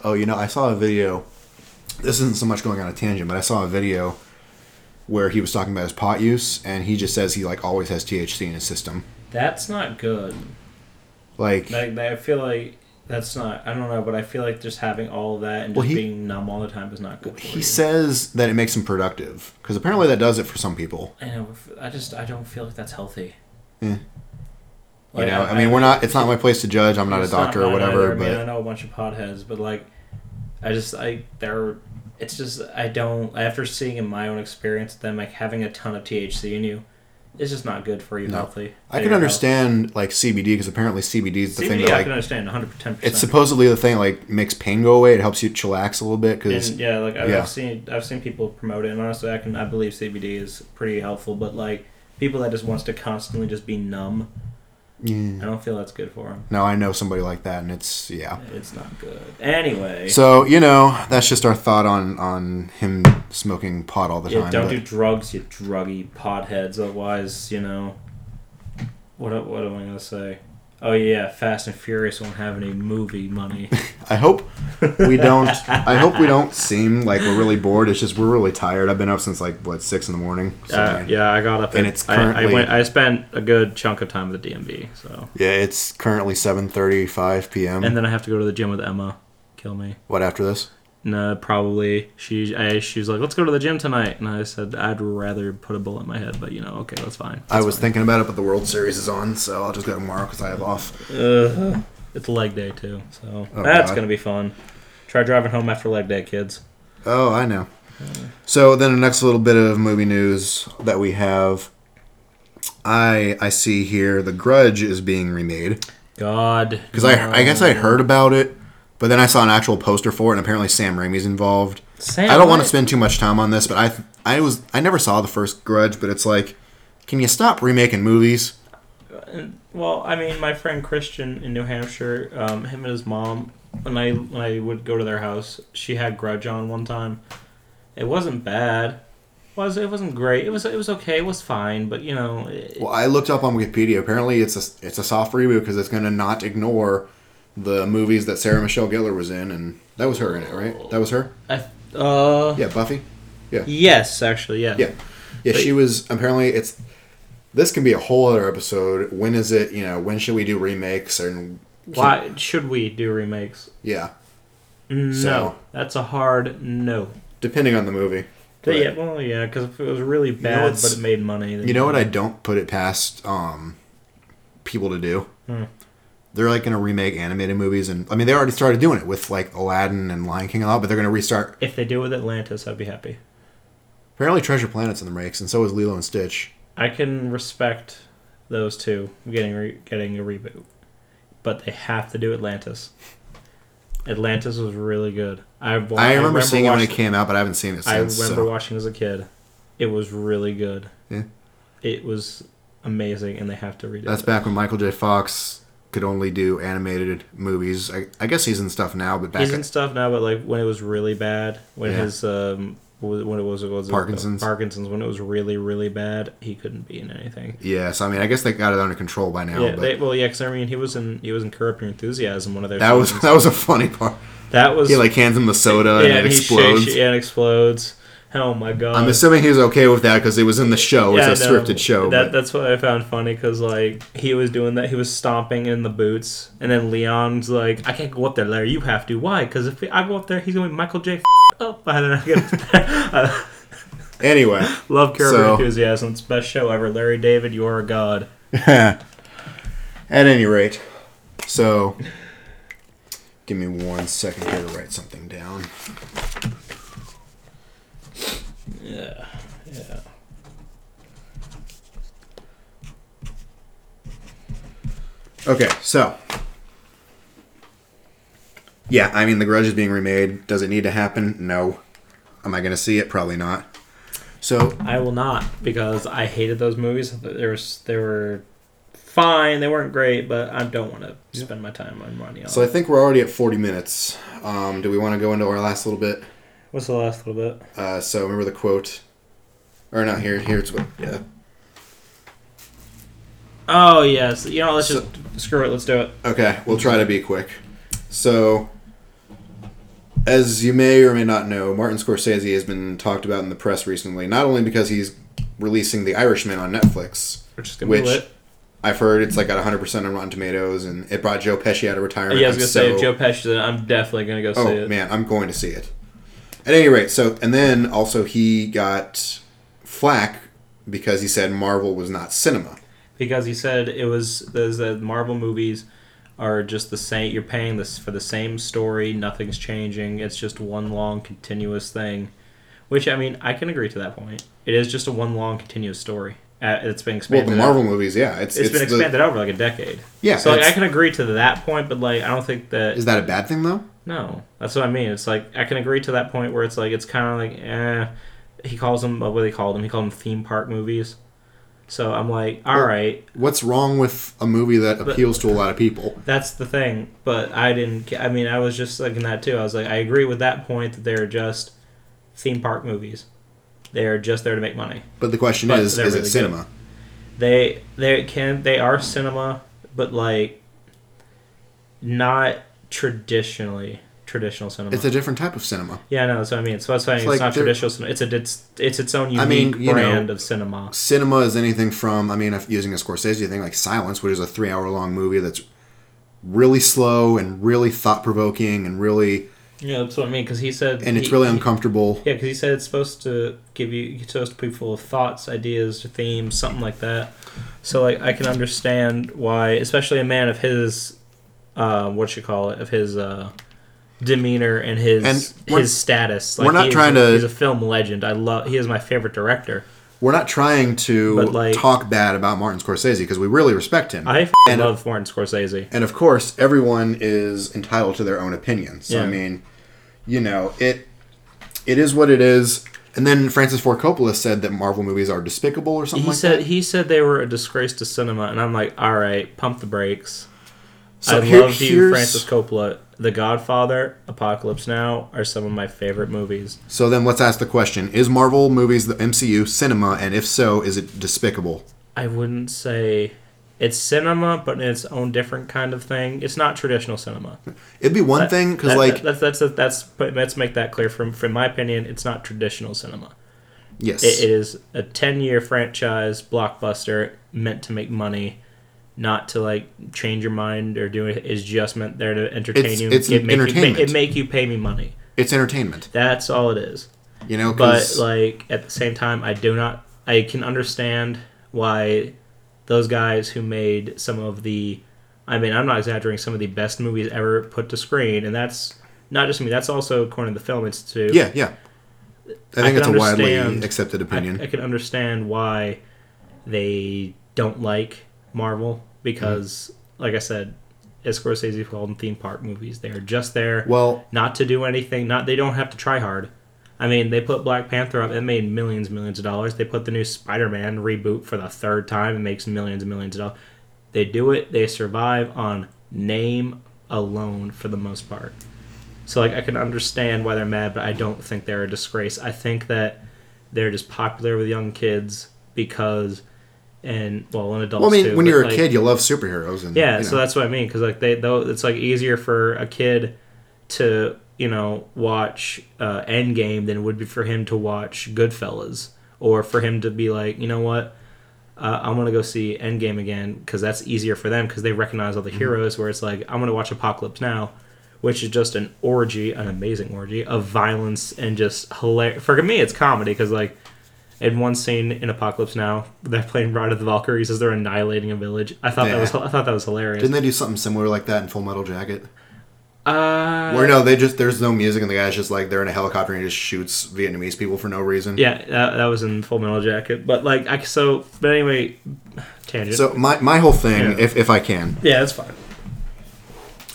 Oh, you know, I saw a video. This isn't so much going on a tangent, but I saw a video where he was talking about his pot use, and he just says he like always has THC in his system.
That's not good.
Like,
Like, I feel like that's not. I don't know, but I feel like just having all of that and just
Well, he-
being numb all the time is not good
he
you.
says that it makes him productive because apparently that does it for some people.
I know. I just I don't feel like that's healthy.
Yeah. You know, I, mean, we're not. It's not my place to judge. I'm not a doctor or whatever.
either. I mean, I know a bunch of potheads, but like, I just I they're. It's just I don't. After seeing in my own experience them like having a ton of THC in you, it's just not good for you
No.
healthy.
I can understand like CBD because apparently CBD is the
CBD,
thing
I can
like
understand 110.
it's supposedly the thing like makes pain go away. It helps you chillax a little bit because
yeah, like I've,
yeah.
I've seen I've seen people promote it, and honestly, I can I believe CBD is pretty helpful. But like people that just wants to constantly just be numb, I don't feel that's good for him.
no, I know somebody like that, and it's yeah.
It's not good. Anyway,
So you know that's just our thought on on him smoking pot all the
yeah,
time.
don't
but-
do drugs, you druggy potheads. Otherwise, you know, what what am I gonna say? Oh yeah, Fast and Furious won't have any movie money. (laughs)
I hope we don't. I hope we don't seem like we're really bored. It's just we're really tired. I've been up since like what six in the morning. So,
uh, yeah, I got up
And
at-
it's
I, I
currently-
went. I spent a good chunk of time at the DMV. So,
yeah, it's currently seven thirty five p.m.
and then I have to go to the gym with Emma. Kill me.
what after this?
No, probably. She I, she was like, "Let's go to the gym tonight," and I said, "I'd rather put a bullet in my head," but you know, okay, that's fine.
I was thinking about it, but the World Series is on, so I'll just go tomorrow because I have off.
Uh, it's leg day too, so
Oh,
that's
God.
gonna be fun. Try driving home after leg day, kids.
Oh, I know. So then the next little bit of movie news that we have, I I see here the Grudge is being remade
God,
because I I guess I heard about it, but then I saw an actual poster for it, and apparently Sam Raimi's involved.
Sam,
I don't want to spend too much time on this, but I I was I never saw the first Grudge, but it's like, can you stop remaking movies?
Well, I mean, my friend Christian in New Hampshire, um, him and his mom, when I when I would go to their house, she had Grudge on one time. It wasn't bad. Was it wasn't great. It was it was okay. It was fine, but you know, it,
Well, I looked up on Wikipedia. Apparently, it's a it's a soft reboot because it's going to not ignore the movies that Sarah Michelle Gellar was in, and that was her in it, right? That was her.
I, uh,
Yeah, Buffy. Yeah.
Yes, actually, yeah.
Yeah, yeah.
But-
She was apparently. It's this can be a whole other episode. When is it? You know, when should we do remakes? And
Why should we do remakes?
yeah,
No,
So-
that's a hard no.
depending on the movie.
But yeah, well, yeah, because if it was really bad,
what's-
but it made money.
You know what? I don't put it past um, people to do.
Hmm.
They're like going to remake animated movies, and I mean, they already started doing it with like Aladdin and Lion King and all, but they're going to restart.
If they do it with Atlantis, I'd be happy.
Apparently, Treasure Planet's in the breaks, and so is Lilo and Stitch.
I can respect those two getting re- getting a reboot, but they have to do Atlantis. Atlantis was really good. I, wa-
I remember seeing it when it came out, but I haven't seen it since.
I remember
so.
watching as a kid. It was really good.
Yeah.
It was amazing, and they have to redo
That's
it.
back when Michael J. Fox could only do animated movies. I, I guess he's in stuff now, but back
He's in stuff now, but like when it was really bad, when
Yeah.
his um, when it was, it was
Parkinson's.
Parkinson's, when it was really really bad, he couldn't be in anything.
yeah. So I mean, I guess they got it under control by now.
yeah,
but
they, well, yeah, because I mean, he was in he was in Curb Your Enthusiasm, one of their
that was (laughs) that was a funny part.
that was
He like hands him the soda and it
he
explodes.
shakes- yeah, it explodes. Oh my god!
I'm assuming he was okay with that because it was in the show.
Yeah,
it's a
no,
scripted show.
That
but-
that's what I found funny because like he was doing that, he was stomping in the boots, and then Leon's like, "I can't go up there, Larry. You have to. Why? Because if I go up there, he's gonna be Michael J. up." And (laughs) then I get I (laughs)
anyway,
love Curb
So-
Enthusiasm. It's best show ever. Larry David, you are a god. (laughs)
at any rate, so give me one second here to write something down.
Yeah, yeah.
Okay, so yeah, I mean, The Grudge is being remade. Does it need to happen? No. Am I going to see it? Probably not. So
I will not because I hated those movies. They were they were fine. They weren't great, but I don't want to spend my time on money on.
So I think we're already at 40 minutes. Um, do we want to go into our last little bit?
What's the last little bit?
Uh, so remember the quote, or not here. Here's what. Yeah.
Oh yes, you know, let's
So-
just screw it. Let's do it.
Okay, we'll try to be quick. So, as you may or may not know, Martin Scorsese has been talked about in the press recently. Not only because he's releasing The Irishman on Netflix,
Which is gonna
Which-
be lit.
I've heard it's like at 100 percent on Rotten Tomatoes, and it brought Joe Pesci out of retirement.
Yeah, I was gonna say if Joe Pesci's in it, I'm definitely gonna go see
Oh
it.
man, I'm going to see it. At any rate, so and then also he got flack because he said Marvel was not cinema.
because he said it was those the Marvel movies are just the same. You're paying this for the same story. Nothing's changing. It's just one long continuous thing. Which I mean, I can agree to that point. It is just a one long continuous story. Uh, it's been
Well,
expanded.
the
out.
Marvel movies, yeah, it's
it's
it's,
been
the-
expanded over like a decade.
yeah.
So like, I can agree to that point, but like I don't think that
is that a bad thing though?
no, that's what I mean. It's like I can agree to that point where it's like it's kind of like eh. He calls them what do they call them? He called them theme park movies. So I'm like, all
Well-
right,
What's wrong with a movie that
But-
appeals to a lot of people?
That's the thing, but I didn't. I mean, I was just thinking that too. I was like, I agree with that point that they're just theme park movies. They're just there to make money.
But the question
But
is, is
really
it cinema?
They they can they are cinema, but like not traditionally traditional cinema.
It's a different type of cinema.
yeah, no, that's what I mean. So that's why
It's like
not traditional cinema. It's a it's it's its own unique
I mean, you know,
brand of cinema.
Cinema is anything from, I mean, if using a Scorsese thing like Silence, which is a three-hour-long movie that's really slow and really thought-provoking and really,
Yeah, that's what I mean. Because he said
and it's
he-
really
he-
uncomfortable.
Yeah, because he said it's supposed to give you, it's supposed to be full of thoughts, ideas, themes, something like that. So like, I can understand why, especially a man of his, uh, what you call it, of his uh, demeanor and his
And
his status.
we're not trying
a-
to-
He's a film legend. I love. He is my favorite director.
We're not trying to
like-
talk bad about Martin Scorsese because we really respect him.
I f-
And-
love Martin Scorsese.
and of course, everyone is entitled to their own opinion. So I mean, you know, it it is what it is. And then Francis Ford Coppola said that Marvel movies are despicable or something
He
like
said
that.
he said they were a disgrace to cinema, and I'm like, all right, pump the brakes.
So
I
here-
love you, Francis Coppola. The Godfather, Apocalypse Now are some of my favorite movies.
So then let's ask the question: Is Marvel movies the MCU cinema, and if so, is it despicable?
I wouldn't say it's cinema, but in its own different kind of thing. It's not traditional cinema.
It'd be one
That-
thing because
that-
like
that's that's that's, that's but let's make that clear. From from my opinion, it's not traditional cinema.
yes,
It, it is a ten year franchise blockbuster meant to make money, not to like change your mind or do it. Is just meant there to entertain
It's-
you.
it's
it make
entertainment.
You, it make you pay me money.
it's entertainment.
That's all it is.
You know,
but like at the same time, I do not. I can understand why those guys who made some of the. I mean, I'm not exaggerating. Some of the best movies ever put to screen, and that's not just me. That's also according to the Film Institute.
yeah, yeah. I think
can
it's a widely accepted opinion.
I, I can understand why they don't like Marvel because, like I said, as Scorsese called them theme park movies. They are just there
well,
not to do anything. Not they don't have to try hard. I mean, they put Black Panther up. It made millions, millions of dollars. They put the new Spider-Man reboot for the third time. It makes millions and millions of dollars. They do it. They survive on name alone for the most part. So like I can understand why they're mad, but I don't think they're a disgrace. I think that they're just popular with young kids because, and well, an adult.
well, I mean,
too.
when you're a
like-
kid, you love superheroes, and
yeah,
you
so that's what I mean. Because like they, though, it's like easier for a kid to you know watch uh, Endgame than it would be for him to watch Goodfellas, or for him to be like, you know what, uh, I'm gonna go see Endgame again because that's easier for them because they recognize all the heroes. Where it's like I'm gonna watch Apocalypse Now, which is just an orgy, an amazing orgy of violence and just hilarious. For me, it's comedy because like. In one scene in Apocalypse Now, they're playing Ride of the Valkyries as they're annihilating a village. I thought that was I thought that was hilarious.
didn't they do something similar like that in Full Metal Jacket?
Uh,
Where no, they just there's no music, and the guy's just like they're in a helicopter and he just shoots Vietnamese people for no reason.
Yeah, that, that was in Full Metal Jacket. But like, I so but anyway, tangent.
So my my whole thing,
Yeah.
if if I can,
yeah, that's fine.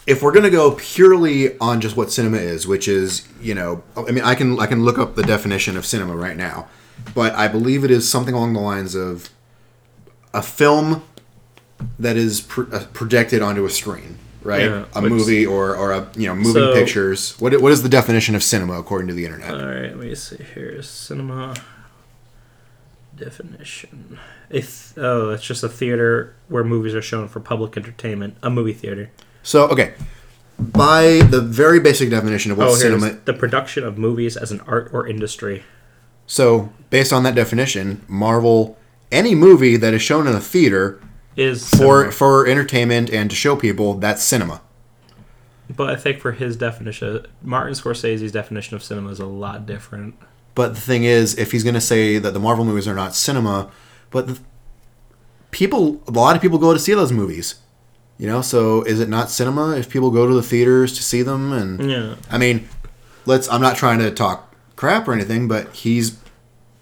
if we're gonna go purely on just what cinema is, which is you know, I mean, I can I can look up the definition of cinema right now, but I believe it is something along the lines of a film that is pr- uh, projected onto a screen, right?
Yeah,
a
which-
movie or or a you know moving
So-
pictures. What what is the definition of cinema according to the internet?
All right, let me see here. Cinema definition. If oh, it's just a theater where movies are shown for public entertainment. A movie theater.
So okay, by the very basic definition of what
oh,
cinema
the production of movies as an art or industry.
So, based on that definition, Marvel, any movie that is shown in a theater
is
for
cinema.
for entertainment and to show people that's cinema.
But I think for his definition, Martin Scorsese's definition of cinema is a lot different.
But the thing is, if he's going to say that the Marvel movies are not cinema, but the, people, a lot of people go to see those movies. You know, so is it not cinema if people go to the theaters to see them? And
Yeah.
I mean, let's. I'm not trying to talk crap or anything, but he's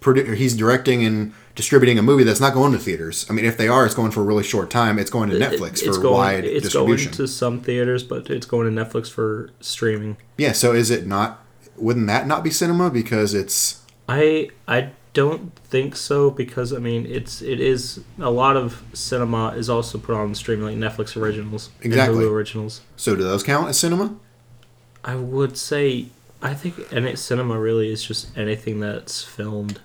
produ- he's directing and distributing a movie that's not going to theaters. I mean, if they are, it's going for a really short time. It's going to Netflix
it's
for
going,
wide
It's
distribution.
going to some theaters, but it's going to Netflix for streaming.
yeah. So is it not? Wouldn't that not be cinema because it's
I I don't think so because I mean it's it is a lot of cinema is also put on streaming like Netflix originals
Exactly.
Hulu originals.
so? Do those count as cinema?
I would say I think any cinema really is just anything that's filmed.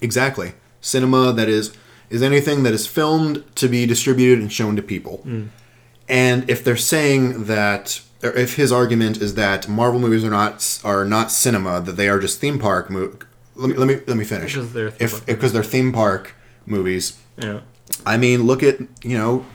Exactly. Cinema that is is anything that is filmed to be distributed and shown to people. Mm. And if they're saying that or if his argument is that Marvel movies are not are not cinema, that they are just theme park mo- let me let me let me finish.
Because they're theme
if
park
because they're theme park movies,
Yeah.
I mean, look at you know,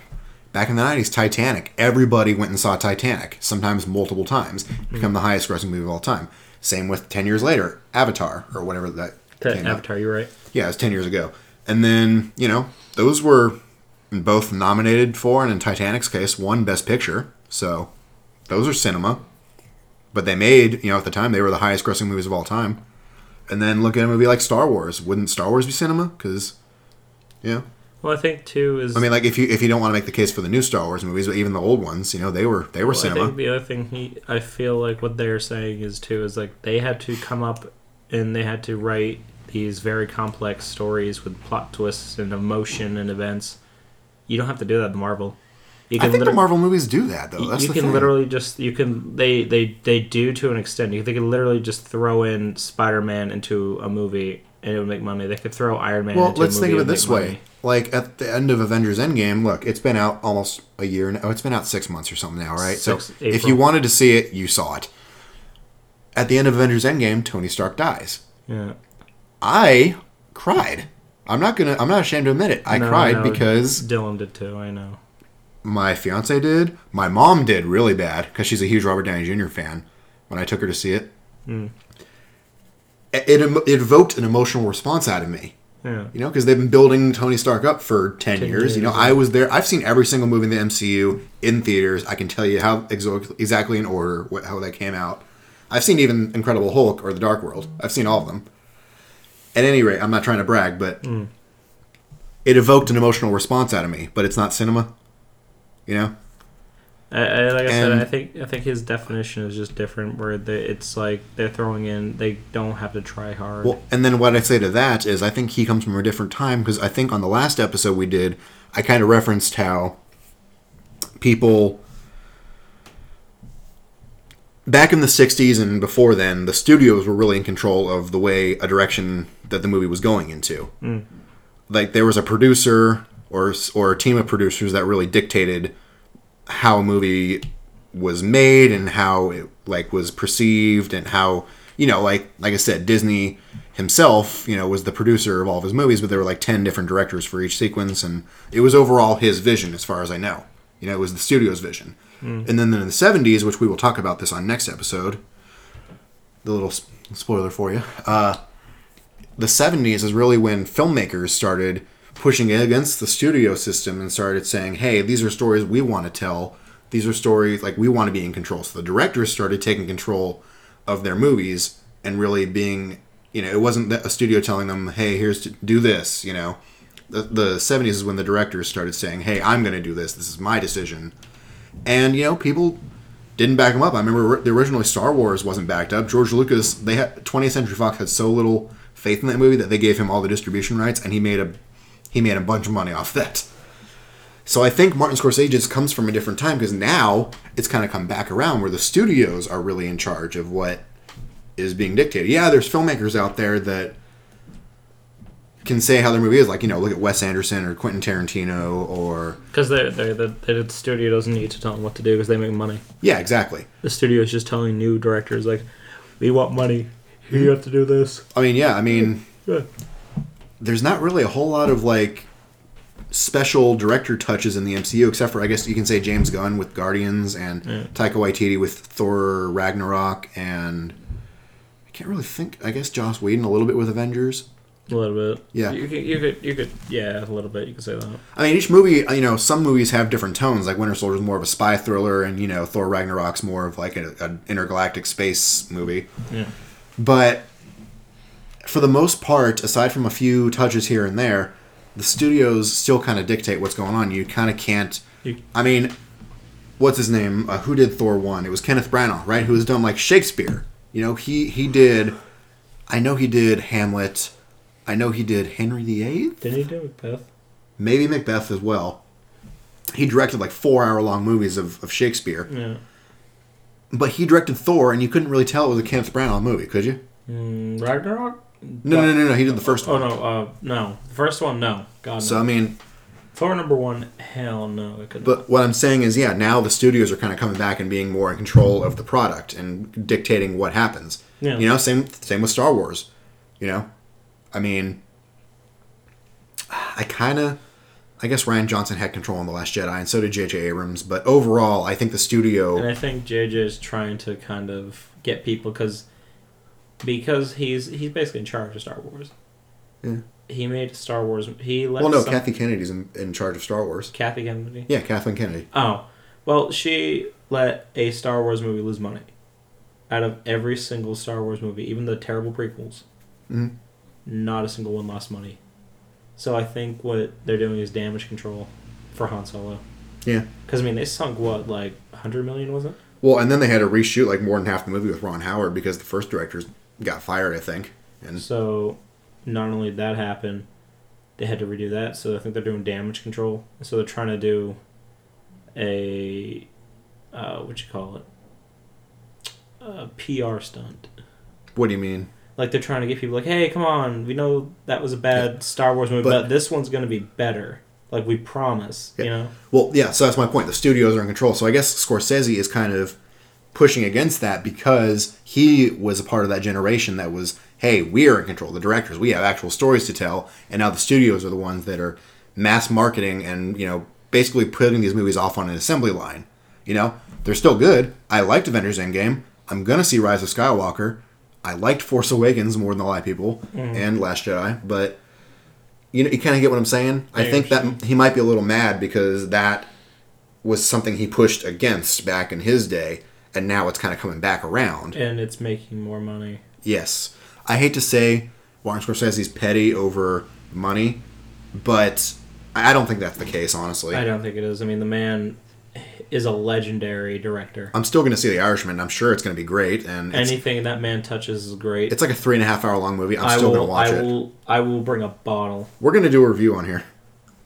back in the nineties, Titanic. Everybody went and saw Titanic, sometimes multiple times. Become the highest grossing movie of all time. Same with ten years later, Avatar or whatever that
Te-
came out.
Avatar, you're right.
Yeah, it was ten years ago. And then you know those were both nominated for, and in Titanic's case, one Best Picture. So those are cinema. But they made you know at the time they were the highest grossing movies of all time. And then look at a movie like Star Wars. Wouldn't Star Wars be cinema? Because yeah.
Well, I think too is
I mean, like if you if you don't want to make the case for the new Star Wars movies, but even the old ones, you know, they were they were
Well, I think the other thing he, I feel like what they're saying is too is like they had to come up and they had to write these very complex stories with plot twists and emotion and events. You don't have to do that in Marvel. You
I think the Marvel movies do that though.
you-
That's
you can
thing.
literally just you can they they they do to an extent. You they can literally just throw in Spider Man into a movie and it would make money. They could throw Iron Man.
well, let's think of it this way:
money.
like at the end of Avengers Endgame, look, it's been out almost a year. now. Oh, it's been out six months or something now, right?
Six-
so if you wanted to see it, you saw it. At the end of Avengers Endgame, Tony Stark dies.
Yeah.
I cried. I'm not gonna. I'm not ashamed to admit it. I
No,
cried
no,
because
Dylan did too. I know.
my fiance did. My mom did really bad because she's a huge Robert Downey Jr. fan. When I took her to see it,
Hmm.
It, it, evoked an emotional response out of me.
Yeah.
You know, because they've been building Tony Stark up for 10,
10
years. You know, I was there. I've seen every single movie in the MCU in theaters. I can tell you how exactly in order what, how that came out. I've seen even Incredible Hulk or The Dark World. I've seen all of them. At any rate, I'm not trying to brag, but
Hmm.
it evoked an emotional response out of me. But it's not cinema. You know,
I, I, like I said, I think I think his definition is just different. Where they, it's like they're throwing in, they don't have to try hard.
Well, and then what I say to that is, I think he comes from a different time because I think on the last episode we did, I kind of referenced how people back in the '60s and before then, the studios were really in control of the way a direction that the movie was going into. Mm. Like there was a producer or or a team of producers that really dictated how a movie was made and how it like was perceived and how you know like like I said Disney himself you know was the producer of all of his movies but there were like 10 different directors for each sequence and it was overall his vision as far as I know. You know it was the studio's vision. And then then in the 70s which we will talk about this on next episode the little spoiler for you uh the 70s is really when filmmakers started pushing against the studio system and started saying, hey, these are stories we want to tell. These are stories like we want to be in control. So the directors started taking control of their movies and really being, you know, it wasn't a studio telling them, hey, here's to do this, you know. The, the 70s is when the directors started saying, hey, I'm going to do this. This is my decision. And, you know, people didn't back them up. I remember the originally Star Wars wasn't backed up. George Lucas, they had 20th Century Fox had so little faith in that movie that they gave him all the distribution rights, and he made a he made a bunch of money off that. So I think Martin Scorsese just comes from a different time because now it's kind of come back around where the studios are really in charge of what is being dictated. Yeah, there's filmmakers out there that can say how their movie is. Like you know, look at Wes Anderson or Quentin Tarantino or
Because they're, they're, the the studio doesn't need to tell them what to do because they make money.
yeah, exactly.
The studio is just telling new directors like, we want money. You have to do this.
I mean, yeah, I mean.
Yeah.
There's not really a whole lot of like special director touches in the MCU, except for I guess you can say James Gunn with Guardians and Taika Waititi with Thor Ragnarok, and I can't really think. I guess Joss Whedon a little bit with Avengers.
A little bit.
Yeah.
You could, you could, you could, yeah, a little bit. You could say that.
I mean, each movie, uh, you know, some movies have different tones. Like Winter Soldier is more of a spy thriller, and you know, Thor Ragnarok's more of like a- an intergalactic space movie.
Yeah.
But for the most part, aside from a few touches here and there, the studios still kind of dictate what's going on. You kind of can't. I mean, what's his name? Uh, who did Thor one? It was Kenneth Branagh, right? Who has done like Shakespeare. You know, he he did. I know he did Hamlet. I know he did Henry VIII.
Didn't he do Macbeth?
Maybe Macbeth as well. He directed like four hour long movies of, of Shakespeare.
Yeah.
But he directed Thor, and you couldn't really tell it was a Kenneth Branagh movie, could you?
Mm, Ragnarok?
No, no, no, no. He did the first
Oh
one.
no, uh, no. The first one, no. God no.
So I mean,
Thor number one, hell no, it
but what I'm saying is, yeah, now the studios are kind of coming back and being more in control of the product and dictating what happens.
Yeah.
You know, same same with Star Wars. You know, I mean, I kind of, I guess Rian Johnson had control on the Last Jedi, and so did J.J. Abrams. But overall, I think the studio.
And I think JJ is trying to kind of get people because because he's he's basically in charge of Star Wars.
Yeah.
He made Star Wars. He let
well, no,
some-
Kathy Kennedy's in, in charge of Star Wars.
Kathy Kennedy.
Yeah, Kathleen Kennedy.
Oh, well, she let a Star Wars movie lose money. Out of every single Star Wars movie, even the terrible prequels,
Mhm.
not a single one lost money. So I think what they're doing is damage control for Han Solo.
Yeah.
Because I mean, they sunk what like hundred million was it?
Well, and then they had to reshoot like more than half the movie with Ron Howard because the first directors got fired, I think. And
So, not only did that happen, they had to redo that. So I think they're doing damage control. So they're trying to do a uh, what you call it, a PR stunt.
what do you mean?
Like they're trying to get people like, hey, come on, we know that was a bad Star Wars movie,
But-
but, this one's gonna be better. Like we promise, you know.
Well, yeah, so that's my point. The studios are in control. So I guess Scorsese is kind of pushing against that because he was a part of that generation that was, hey, we are in control. The directors, we have actual stories to tell, and now the studios are the ones that are mass marketing and you know basically putting these movies off on an assembly line. You know, they're still good. I liked Avengers Endgame. I'm gonna see Rise of Skywalker. I liked Force Awakens more than a lot of people, mm-hmm. and Last Jedi, but you know, you kind of get what I'm saying. I
Yeah,
think that he might be a little mad because that was something he pushed against back in his day, and now it's kind of coming back around.
And it's making more money.
Yes, I hate to say Martin Scorsese's petty over money, but I don't think that's the case. Honestly,
I don't think it is. I mean, the man is a legendary director.
I'm still going to see The Irishman. I'm sure it's going to be great, and
Anything that man touches is great.
it's like a three and a half hour long movie. I'm
I
still going to watch
I
it.
will. I will bring a bottle.
We're going to do a review on here.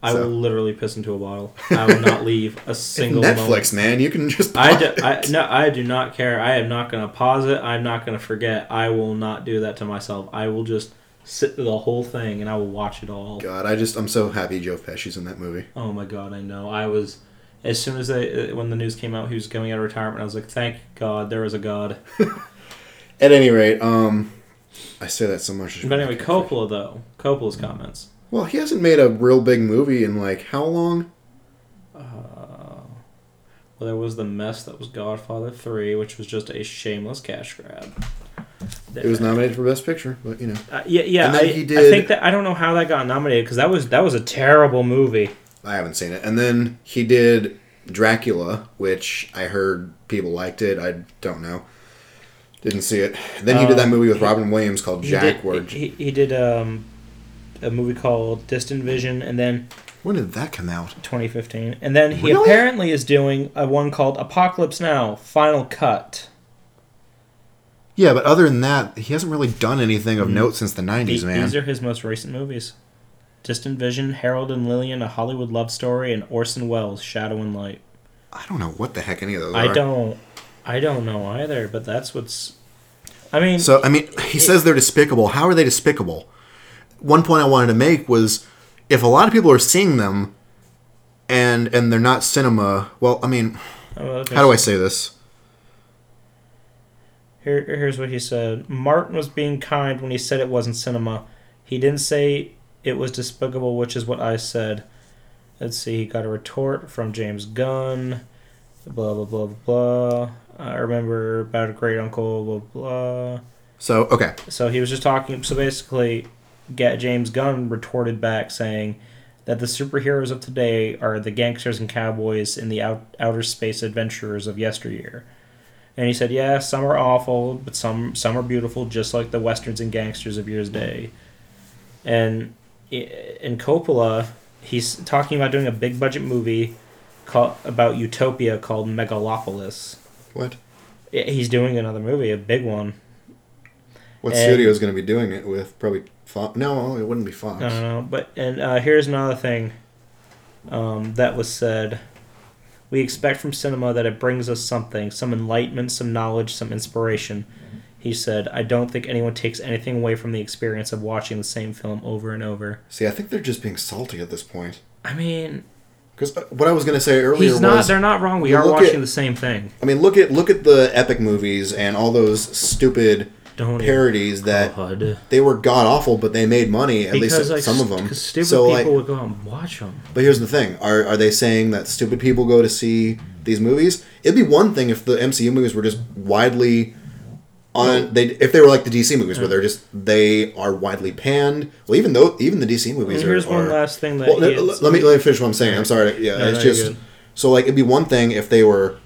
I
So.
will literally piss into a bottle. (laughs) I will not leave a single
Netflix,
moment.
man, you can just.
I, do, I no, I do not care. I am not going to pause it. I'm not going to forget. I will not do that to myself. I will just sit through the whole thing and I will watch it all.
God, I just I'm so happy Joe Pesci's in that movie.
Oh my god, I know. I was as soon as they when the news came out he was coming out of retirement. I was like, thank God there is a God. (laughs)
At any rate, um, I say that so much.
But anyway, Coppola though, Coppola's comments.
Well, he hasn't made a real big movie in like how long?
Uh, well, there was the mess that was Godfather Three, which was just a shameless cash grab.
It was nominated for Best Picture, but you know.
Uh, yeah, yeah.
And then
I,
he
I think that I don't know how that got nominated because that was that was a terrible movie.
I haven't seen it. And then he did Dracula, which I heard people liked it. I don't know. Didn't see it. Then he did that
Um,
movie with Robin Williams called Jack.
did,
where
he, he did um, a movie called Distant Vision, and then
when did that come out?
2015, and then he
Really?
apparently is doing a one called Apocalypse Now: Final Cut.
Yeah, but other than that, he hasn't really done anything of mm. note since the
The-
'90s, man.
These are his most recent movies. Distant Vision, Harold and Lillian, A Hollywood Love Story, and Orson Welles' Shadow and Light.
I don't know what the heck any of those
I
are.
don't, I don't know either, but that's what's. I mean,
So I mean, he says they're despicable. How are they despicable? One point I wanted to make was if a lot of people are seeing them and and they're not cinema. Well, I mean,
uh,
how do I say this?
Here, here's what he said. Martin was being kind when he said it wasn't cinema. He didn't say it was despicable, which is what I said. Let's see. He got a retort from James Gunn. Blah blah blah blah. I remember about a great uncle. Blah blah.
So okay,
So he was just talking. So basically, James Gunn retorted back saying that the superheroes of today are the gangsters and cowboys in the out, outer space adventurers of yesteryear. And he said, "Yeah, some are awful, but some some are beautiful, just like the westerns and gangsters of years day." And in Coppola, he's talking about doing a big budget movie called about utopia called Megalopolis.
what
He's doing another movie, a big one.
what
And-
studio is going to be doing it with? Probably Fox. No, it wouldn't be Fox.
I don't know, but and uh, here's another thing um, that was said. We expect from cinema that it brings us something, some enlightenment, some knowledge, some inspiration. He said, "I don't think anyone takes anything away from the experience of watching the same film over and over."
See, I think they're just being salty at this point.
I mean,
Because what I was going to say earlier
he's not.
was,
They're not wrong. We are watching
at-
the same thing.
I mean, look at look at the epic movies and all those stupid
Don't
parodies that
God.
they were god awful, but they made money. At
Because
least
like
some of them.
because stupid
so
people
like,
would go and watch them.
but here's the thing: are are they saying that stupid people go to see these movies? It'd be one thing if the MCU movies were just widely on they if they were like the DC movies where they're just they are widely panned. Well, even though even the DC movies
And
are.
here's one
are-
last thing that
Well, let, let me let me finish what I'm saying. I'm sorry. Yeah,
No,
it's
no,
just so like it'd be one thing if they were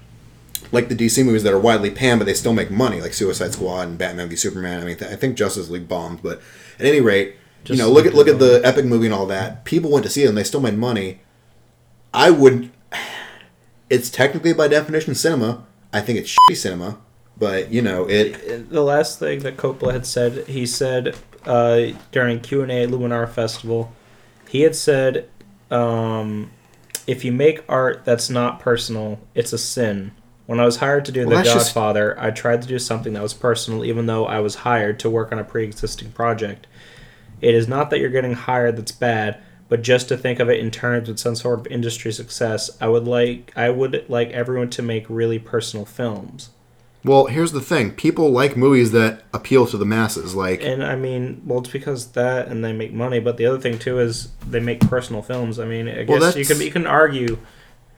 like the DC movies that are widely panned, but they still make money, like Suicide Squad and Batman v Superman. I mean, th- I think Justice League bombed, but at any rate, you know, look at look at the epic movie and all that. People went to see it and they still made money. I would. (sighs) It's technically by definition cinema. I think it's shitty cinema, but you know it.
the last thing that Coppola had said, he said uh, during Q and A at Lumière Festival, he had said, um, "If you make art that's not personal, it's a sin." When I was hired to do
Well,
The
that's just-
Godfather, I tried to do something that was personal, even though I was hired to work on a pre-existing project. It is not that you're getting hired that's bad, but just to think of it in terms of some sort of industry success, I would like I would like everyone to make really personal films.
Well, here's the thing: people like movies that appeal to the masses. Like,
And I mean, well, it's because that, and they make money. But the other thing too is they make personal films. I mean, I
Well,
guess you can you can argue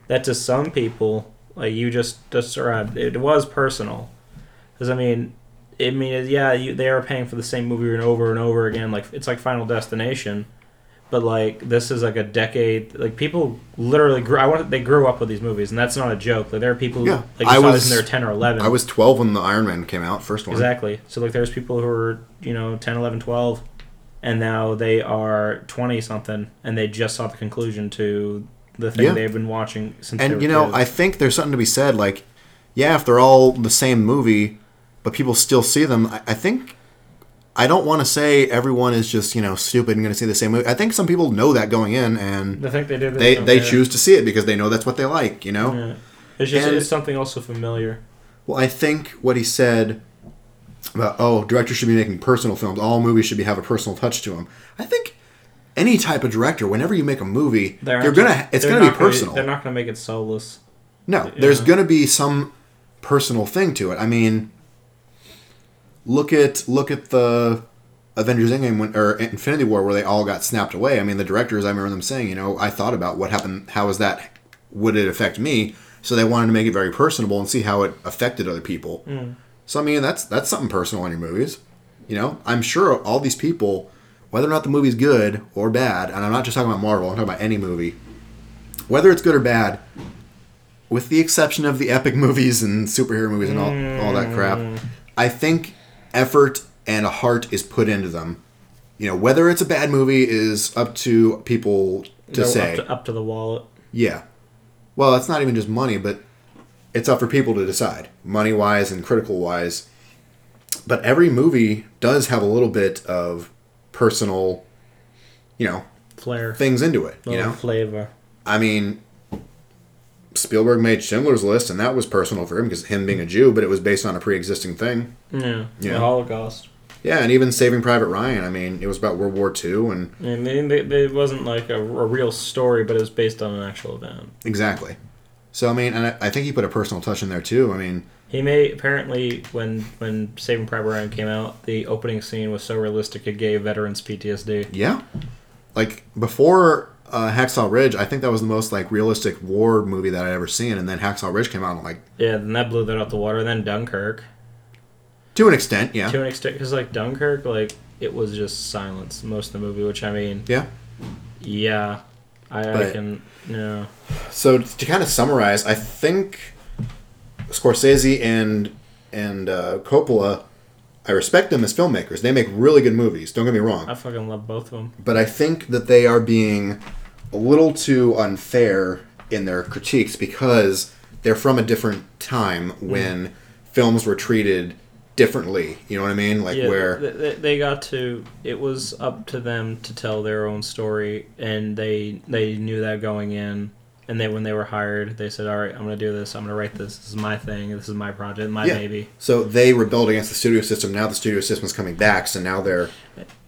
that to some people, like you just described, it was personal. Because I mean, I mean, yeah, you, they are paying for the same movie and over and over again. Like it's like Final Destination, but like this is like a decade. Like people literally grew. I want they grew up with these movies, and that's not a joke. Like there are people
Yeah.
like
I
was in their ten or eleven.
I was 12 when the Iron Man came out, first one.
Exactly. So like there's people who are, you know, 10, 11, 12 and now they are 20 something and they just saw the conclusion to the thing
Yeah.
they've been watching since they
And you know,
kids.
I think there's something to be said. Like, yeah, if they're all the same movie, but people still see them, I, I think. I don't want to say everyone is just you know stupid and going to see the same movie. I think some people know that going in, and
I think they did
they they choose to see it because they know that's what they like. You know.
Yeah. It's just
And-
it's something also familiar.
Well, I think what he said about oh, directors should be making personal films. All movies should be have a personal touch to them. I think any type of director, whenever you make a movie,
They're
you're gonna it's
they're
gonna be
not gonna-
personal.
they're not going to make it soulless.
No, there's going to be some personal thing to it. I mean, look at look at the Avengers Endgame when, or Infinity War where they all got snapped away. I mean, the directors, I remember them saying, you know, I thought about what happened. How is that? Would it affect me? So they wanted to make it very personable and see how it affected other people. Mm. So I mean, that's that's something personal in your movies. You know, I'm sure all these people, whether or not the movie's good or bad, and I'm not just talking about Marvel, I'm talking about any movie, whether it's good or bad, with the exception of the epic (laughs) movies and superhero movies and all, all that crap, mm. I think effort and a heart is put into them. You know, whether it's a bad movie is up to people to
Go
say.
up to, up to the wallet.
Yeah. Well, it's not even just money, but it's up for people to decide, money wise and critical wise. But every movie does have a little bit of personal, you know,
Flair.
things into it. You know,
flavor.
I mean, Spielberg made Schindler's List, and that was personal for him because him being a Jew, but it was based on a pre-existing thing.
Yeah.
Yeah.
The Holocaust.
Yeah, and even Saving Private Ryan. I mean, it was about World War II, and
I mean, they, they, it wasn't like a, a real story, but it was based on an actual event.
exactly. So I mean, and I, I think he put a personal touch in there too. I mean,
He may apparently when when Saving Private Ryan came out, the opening scene was so realistic it gave veterans PTSD.
Yeah. Like before uh, Hacksaw Ridge, I think that was the most like realistic war movie that I'd ever seen. And then Hacksaw Ridge came out, and I'm like,
Yeah, then that blew that out the water. And Then Dunkirk,
to an extent, yeah,
to an extent, because like Dunkirk, like it was just silence most of the movie. Which I mean,
yeah.
yeah, I, I can, yeah,
So to kind of summarize, I think Scorsese and and uh, Coppola, I respect them as filmmakers. They make really good movies. Don't get me wrong.
I fucking love both of them.
but I think that they are being a little too unfair in their critiques because they're from a different time when films were treated differently. You know what I mean? Like
yeah,
where
th- th- they got to. It was up to them to tell their own story, and they they knew that going in. And they, when they were hired, they said, "All right, I'm gonna do this. I'm gonna write this. This is my thing. This is my project, my
Yeah.
baby."
so they rebelled against the studio system. Now the studio system's coming back, so now they're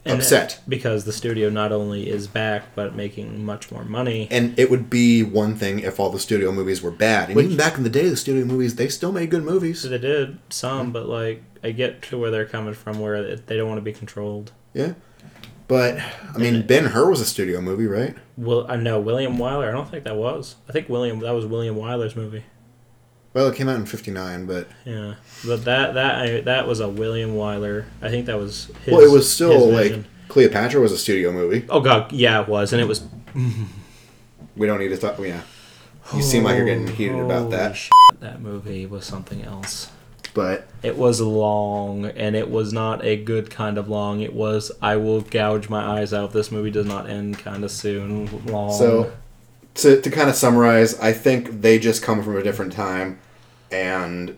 And uh,
upset.
because the studio not only is back, but making much more money.
And it would be one thing if all the studio movies were bad. And
Which-
even back in the day, the studio movies they still made good movies.
They did some, but like I get to where they're coming from, where they don't want to be controlled.
Yeah, but I mean, Ben Hur was a studio movie, right?
Will uh, I know William Wyler? I don't think that was. I think William that was William Wyler's movie.
Well, it came out in '59, but
Yeah, but that that I, that was a William Wyler. I think that was. His,
well, it was still like. Cleopatra was a studio movie.
Oh god, yeah, it was, and it was. (laughs)
We don't need to talk. Yeah, you seem like you're getting heated about that.
shit, that movie was something else.
But
It was long, and it was not a good kind of long. It was I will gouge my eyes out. if This movie does not end kind of soon. Long.
so to to kind of summarize, I think they just come from a different time, and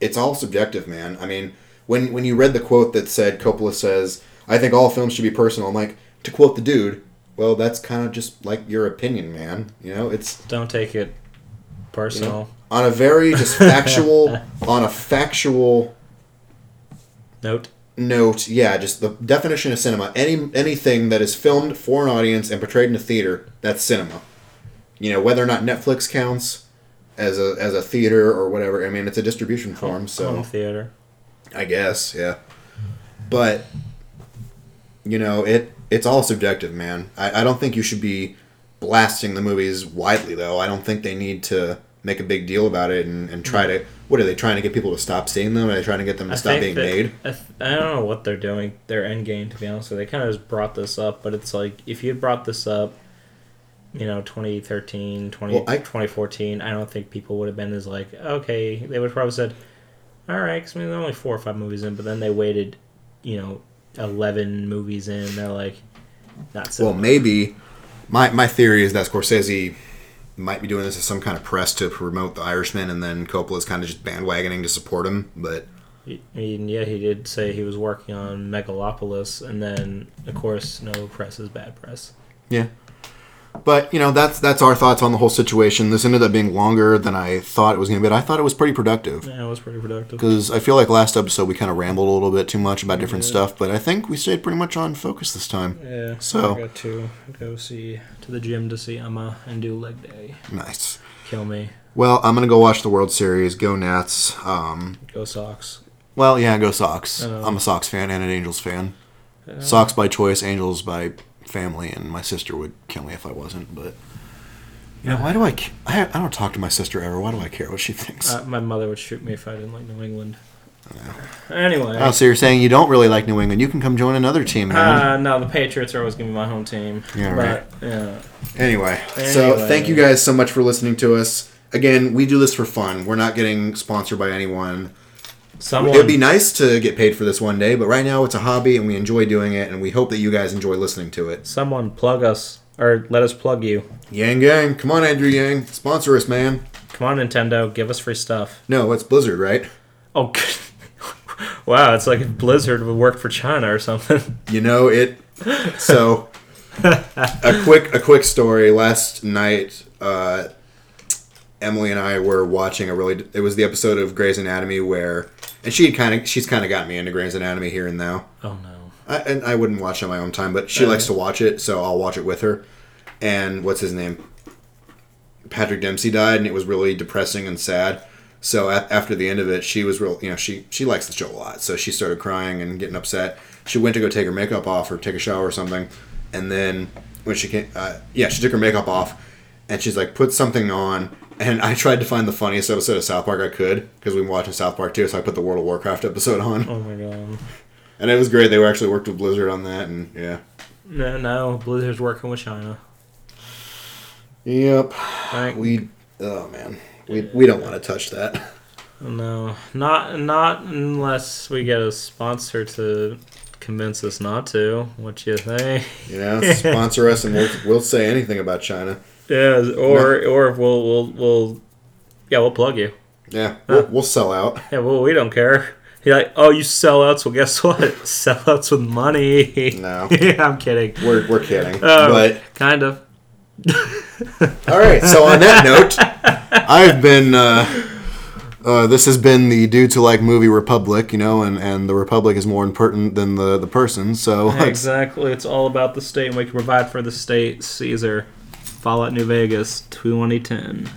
it's all subjective, man. I mean, when when you read the quote that said Coppola says, "I think all films should be personal," I'm like, to quote the dude, well, that's kind of just like your opinion, man. You know, it's
don't take it personal.
On a very just (laughs) factual on a factual
Note.
note yeah just the definition of cinema. Any anything that is filmed for an audience and portrayed in a theater that's cinema. You know whether or not netflix counts as a as a theater or whatever i mean it's a distribution form so
Home theater.
i guess yeah. But you know it it's all subjective man. I, I don't think you should be blasting the movies widely though. I don't think they need to make a big deal about it and, and try to what are they trying to get people to stop seeing them are they trying to get them to
I
stop being
that-
made
I, th- I don't know what they're doing. Their end game, to be honest with you. They kind of just brought this up, but it's like if you had brought this up, you know, 2013, 20,
Well, I-
2014, I don't think people would have been as like, okay. They would have probably said, all right, 'cause I mean, they're only four or five movies in, but then they waited, you know, 11 movies in. They're like, not so.
Well, maybe my my theory is that Scorsese might be doing this as some kind of press to promote The Irishman, and then Coppola's kind of just bandwagoning to support him. But
I mean, yeah, he did say he was working on Megalopolis, and then, of course, no press is bad press.
yeah, but you know that's that's our thoughts on the whole situation. This ended up being longer than I thought it was going to be. But I thought it was pretty productive
Yeah, it was pretty productive.
because I feel like last episode we kind of rambled a little bit too much about different stuff, but I think we stayed pretty much on focus this time.
Yeah.
So-
I got to go see to the gym to see Emma and do leg day.
Nice.
Kill me.
Well, I'm gonna go watch the World Series. Go Nats. Um,
Go Sox.
well, yeah, go Sox.
Oh.
I'm a Sox fan and an Angels fan. Sox by choice, Angels by family, and my sister would kill me if I wasn't. But you know, why do I? ca- I, I don't talk to my sister ever. Why do I care what she thinks?
Uh, my mother would shoot me if I didn't like New England. Anyway.
oh, so you're saying you don't really like New England? You can come join another team, man.
Uh, no, the Patriots are always going to be my home team.
Yeah,
but, Yeah.
anyway, so
Anyway.
thank you guys so much for listening to us. Again, we do this for fun. We're not getting sponsored by anyone.
Someone.
It'd be nice to get paid for this one day, but right now it's a hobby and we enjoy doing it, and we hope that you guys enjoy listening to it.
Someone plug us or let us plug you.
Yang Gang, come on, Andrew Yang, sponsor us, man.
Come on, Nintendo, give us free stuff.
No, it's Blizzard, right?
Oh, (laughs) wow! It's like if Blizzard would work for China or something. (laughs)
You know it. So, (laughs) a quick a quick story. Last night, uh, Emily and I were watching a really. It was the episode of Grey's Anatomy where, and she kind of she's kind of got me into Grey's Anatomy here and now.
Oh no!
I, and I wouldn't watch it on my own time, but she likes to watch it, so I'll watch it with her. And what's his name? Patrick Dempsey died, and it was really depressing and sad. So a- after the end of it, she was real. You know, she she likes the show a lot, so she started crying and getting upset. She went to go take her makeup off or take a shower or something, and then when she came. Uh, yeah, she took her makeup off, and she's like put something on. And I tried to find the funniest episode of South Park I could because we have been watching South Park too. So I put the World of Warcraft episode on,
Oh my god.
and it was great. They were actually worked with Blizzard on that, and yeah.
No, no, Blizzard's working with China.
Yep.
Right?
We. Oh man. We we don't want to touch that.
No, not not unless we get a sponsor to convince us not to. What you think?
You (laughs) know, sponsor us, and we'll we'll say anything about China.
Yeah, or or we'll we'll we'll yeah we'll plug you.
Yeah, we'll, we'll sell out.
Yeah, well we don't care. You're like, oh, you sellouts. Well, guess what? (laughs) sellouts with money.
No. (laughs)
yeah, I'm kidding.
We're we're kidding,
Oh,
but
kind of.
All right. So on that note, (laughs) I've been. Uh, uh, this has been the Dude to Like Movie Republic, you know, and, and the Republic is more important than the, the person. So
Exactly. It's all about the state, and we can provide for the state. Caesar, Fallout New Vegas, 2010.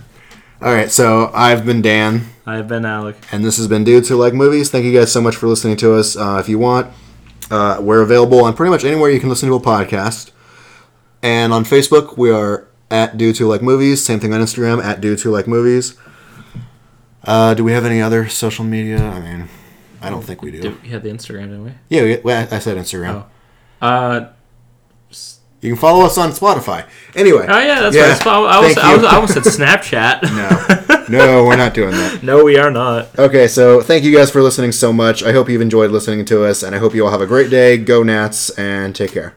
all right. So I've been Dan,
I have been Alec.
and this has been Dudes Who Like Movies. Thank you guys so much for listening to us. Uh, if you want, uh, we're available on pretty much anywhere you can listen to a podcast. And on Facebook, we are at Dudes Who Like Movies. Same thing on Instagram, at Dudes Who Like Movies. Uh, do we have any other social media? I mean, I don't think we do.
Did, we had the Instagram, didn't we?
Yeah, we, I said Instagram.
Oh. Uh,
You can follow us on Spotify. Anyway.
oh yeah, that's
Yeah,
right. I, was, I, was. I almost said Snapchat. (laughs)
No, (laughs) no, we're not doing that.
no, we are not.
Okay, so thank you guys for listening so much. I hope you've enjoyed listening to us, and I hope you all have a great day. Go Nats, and take care.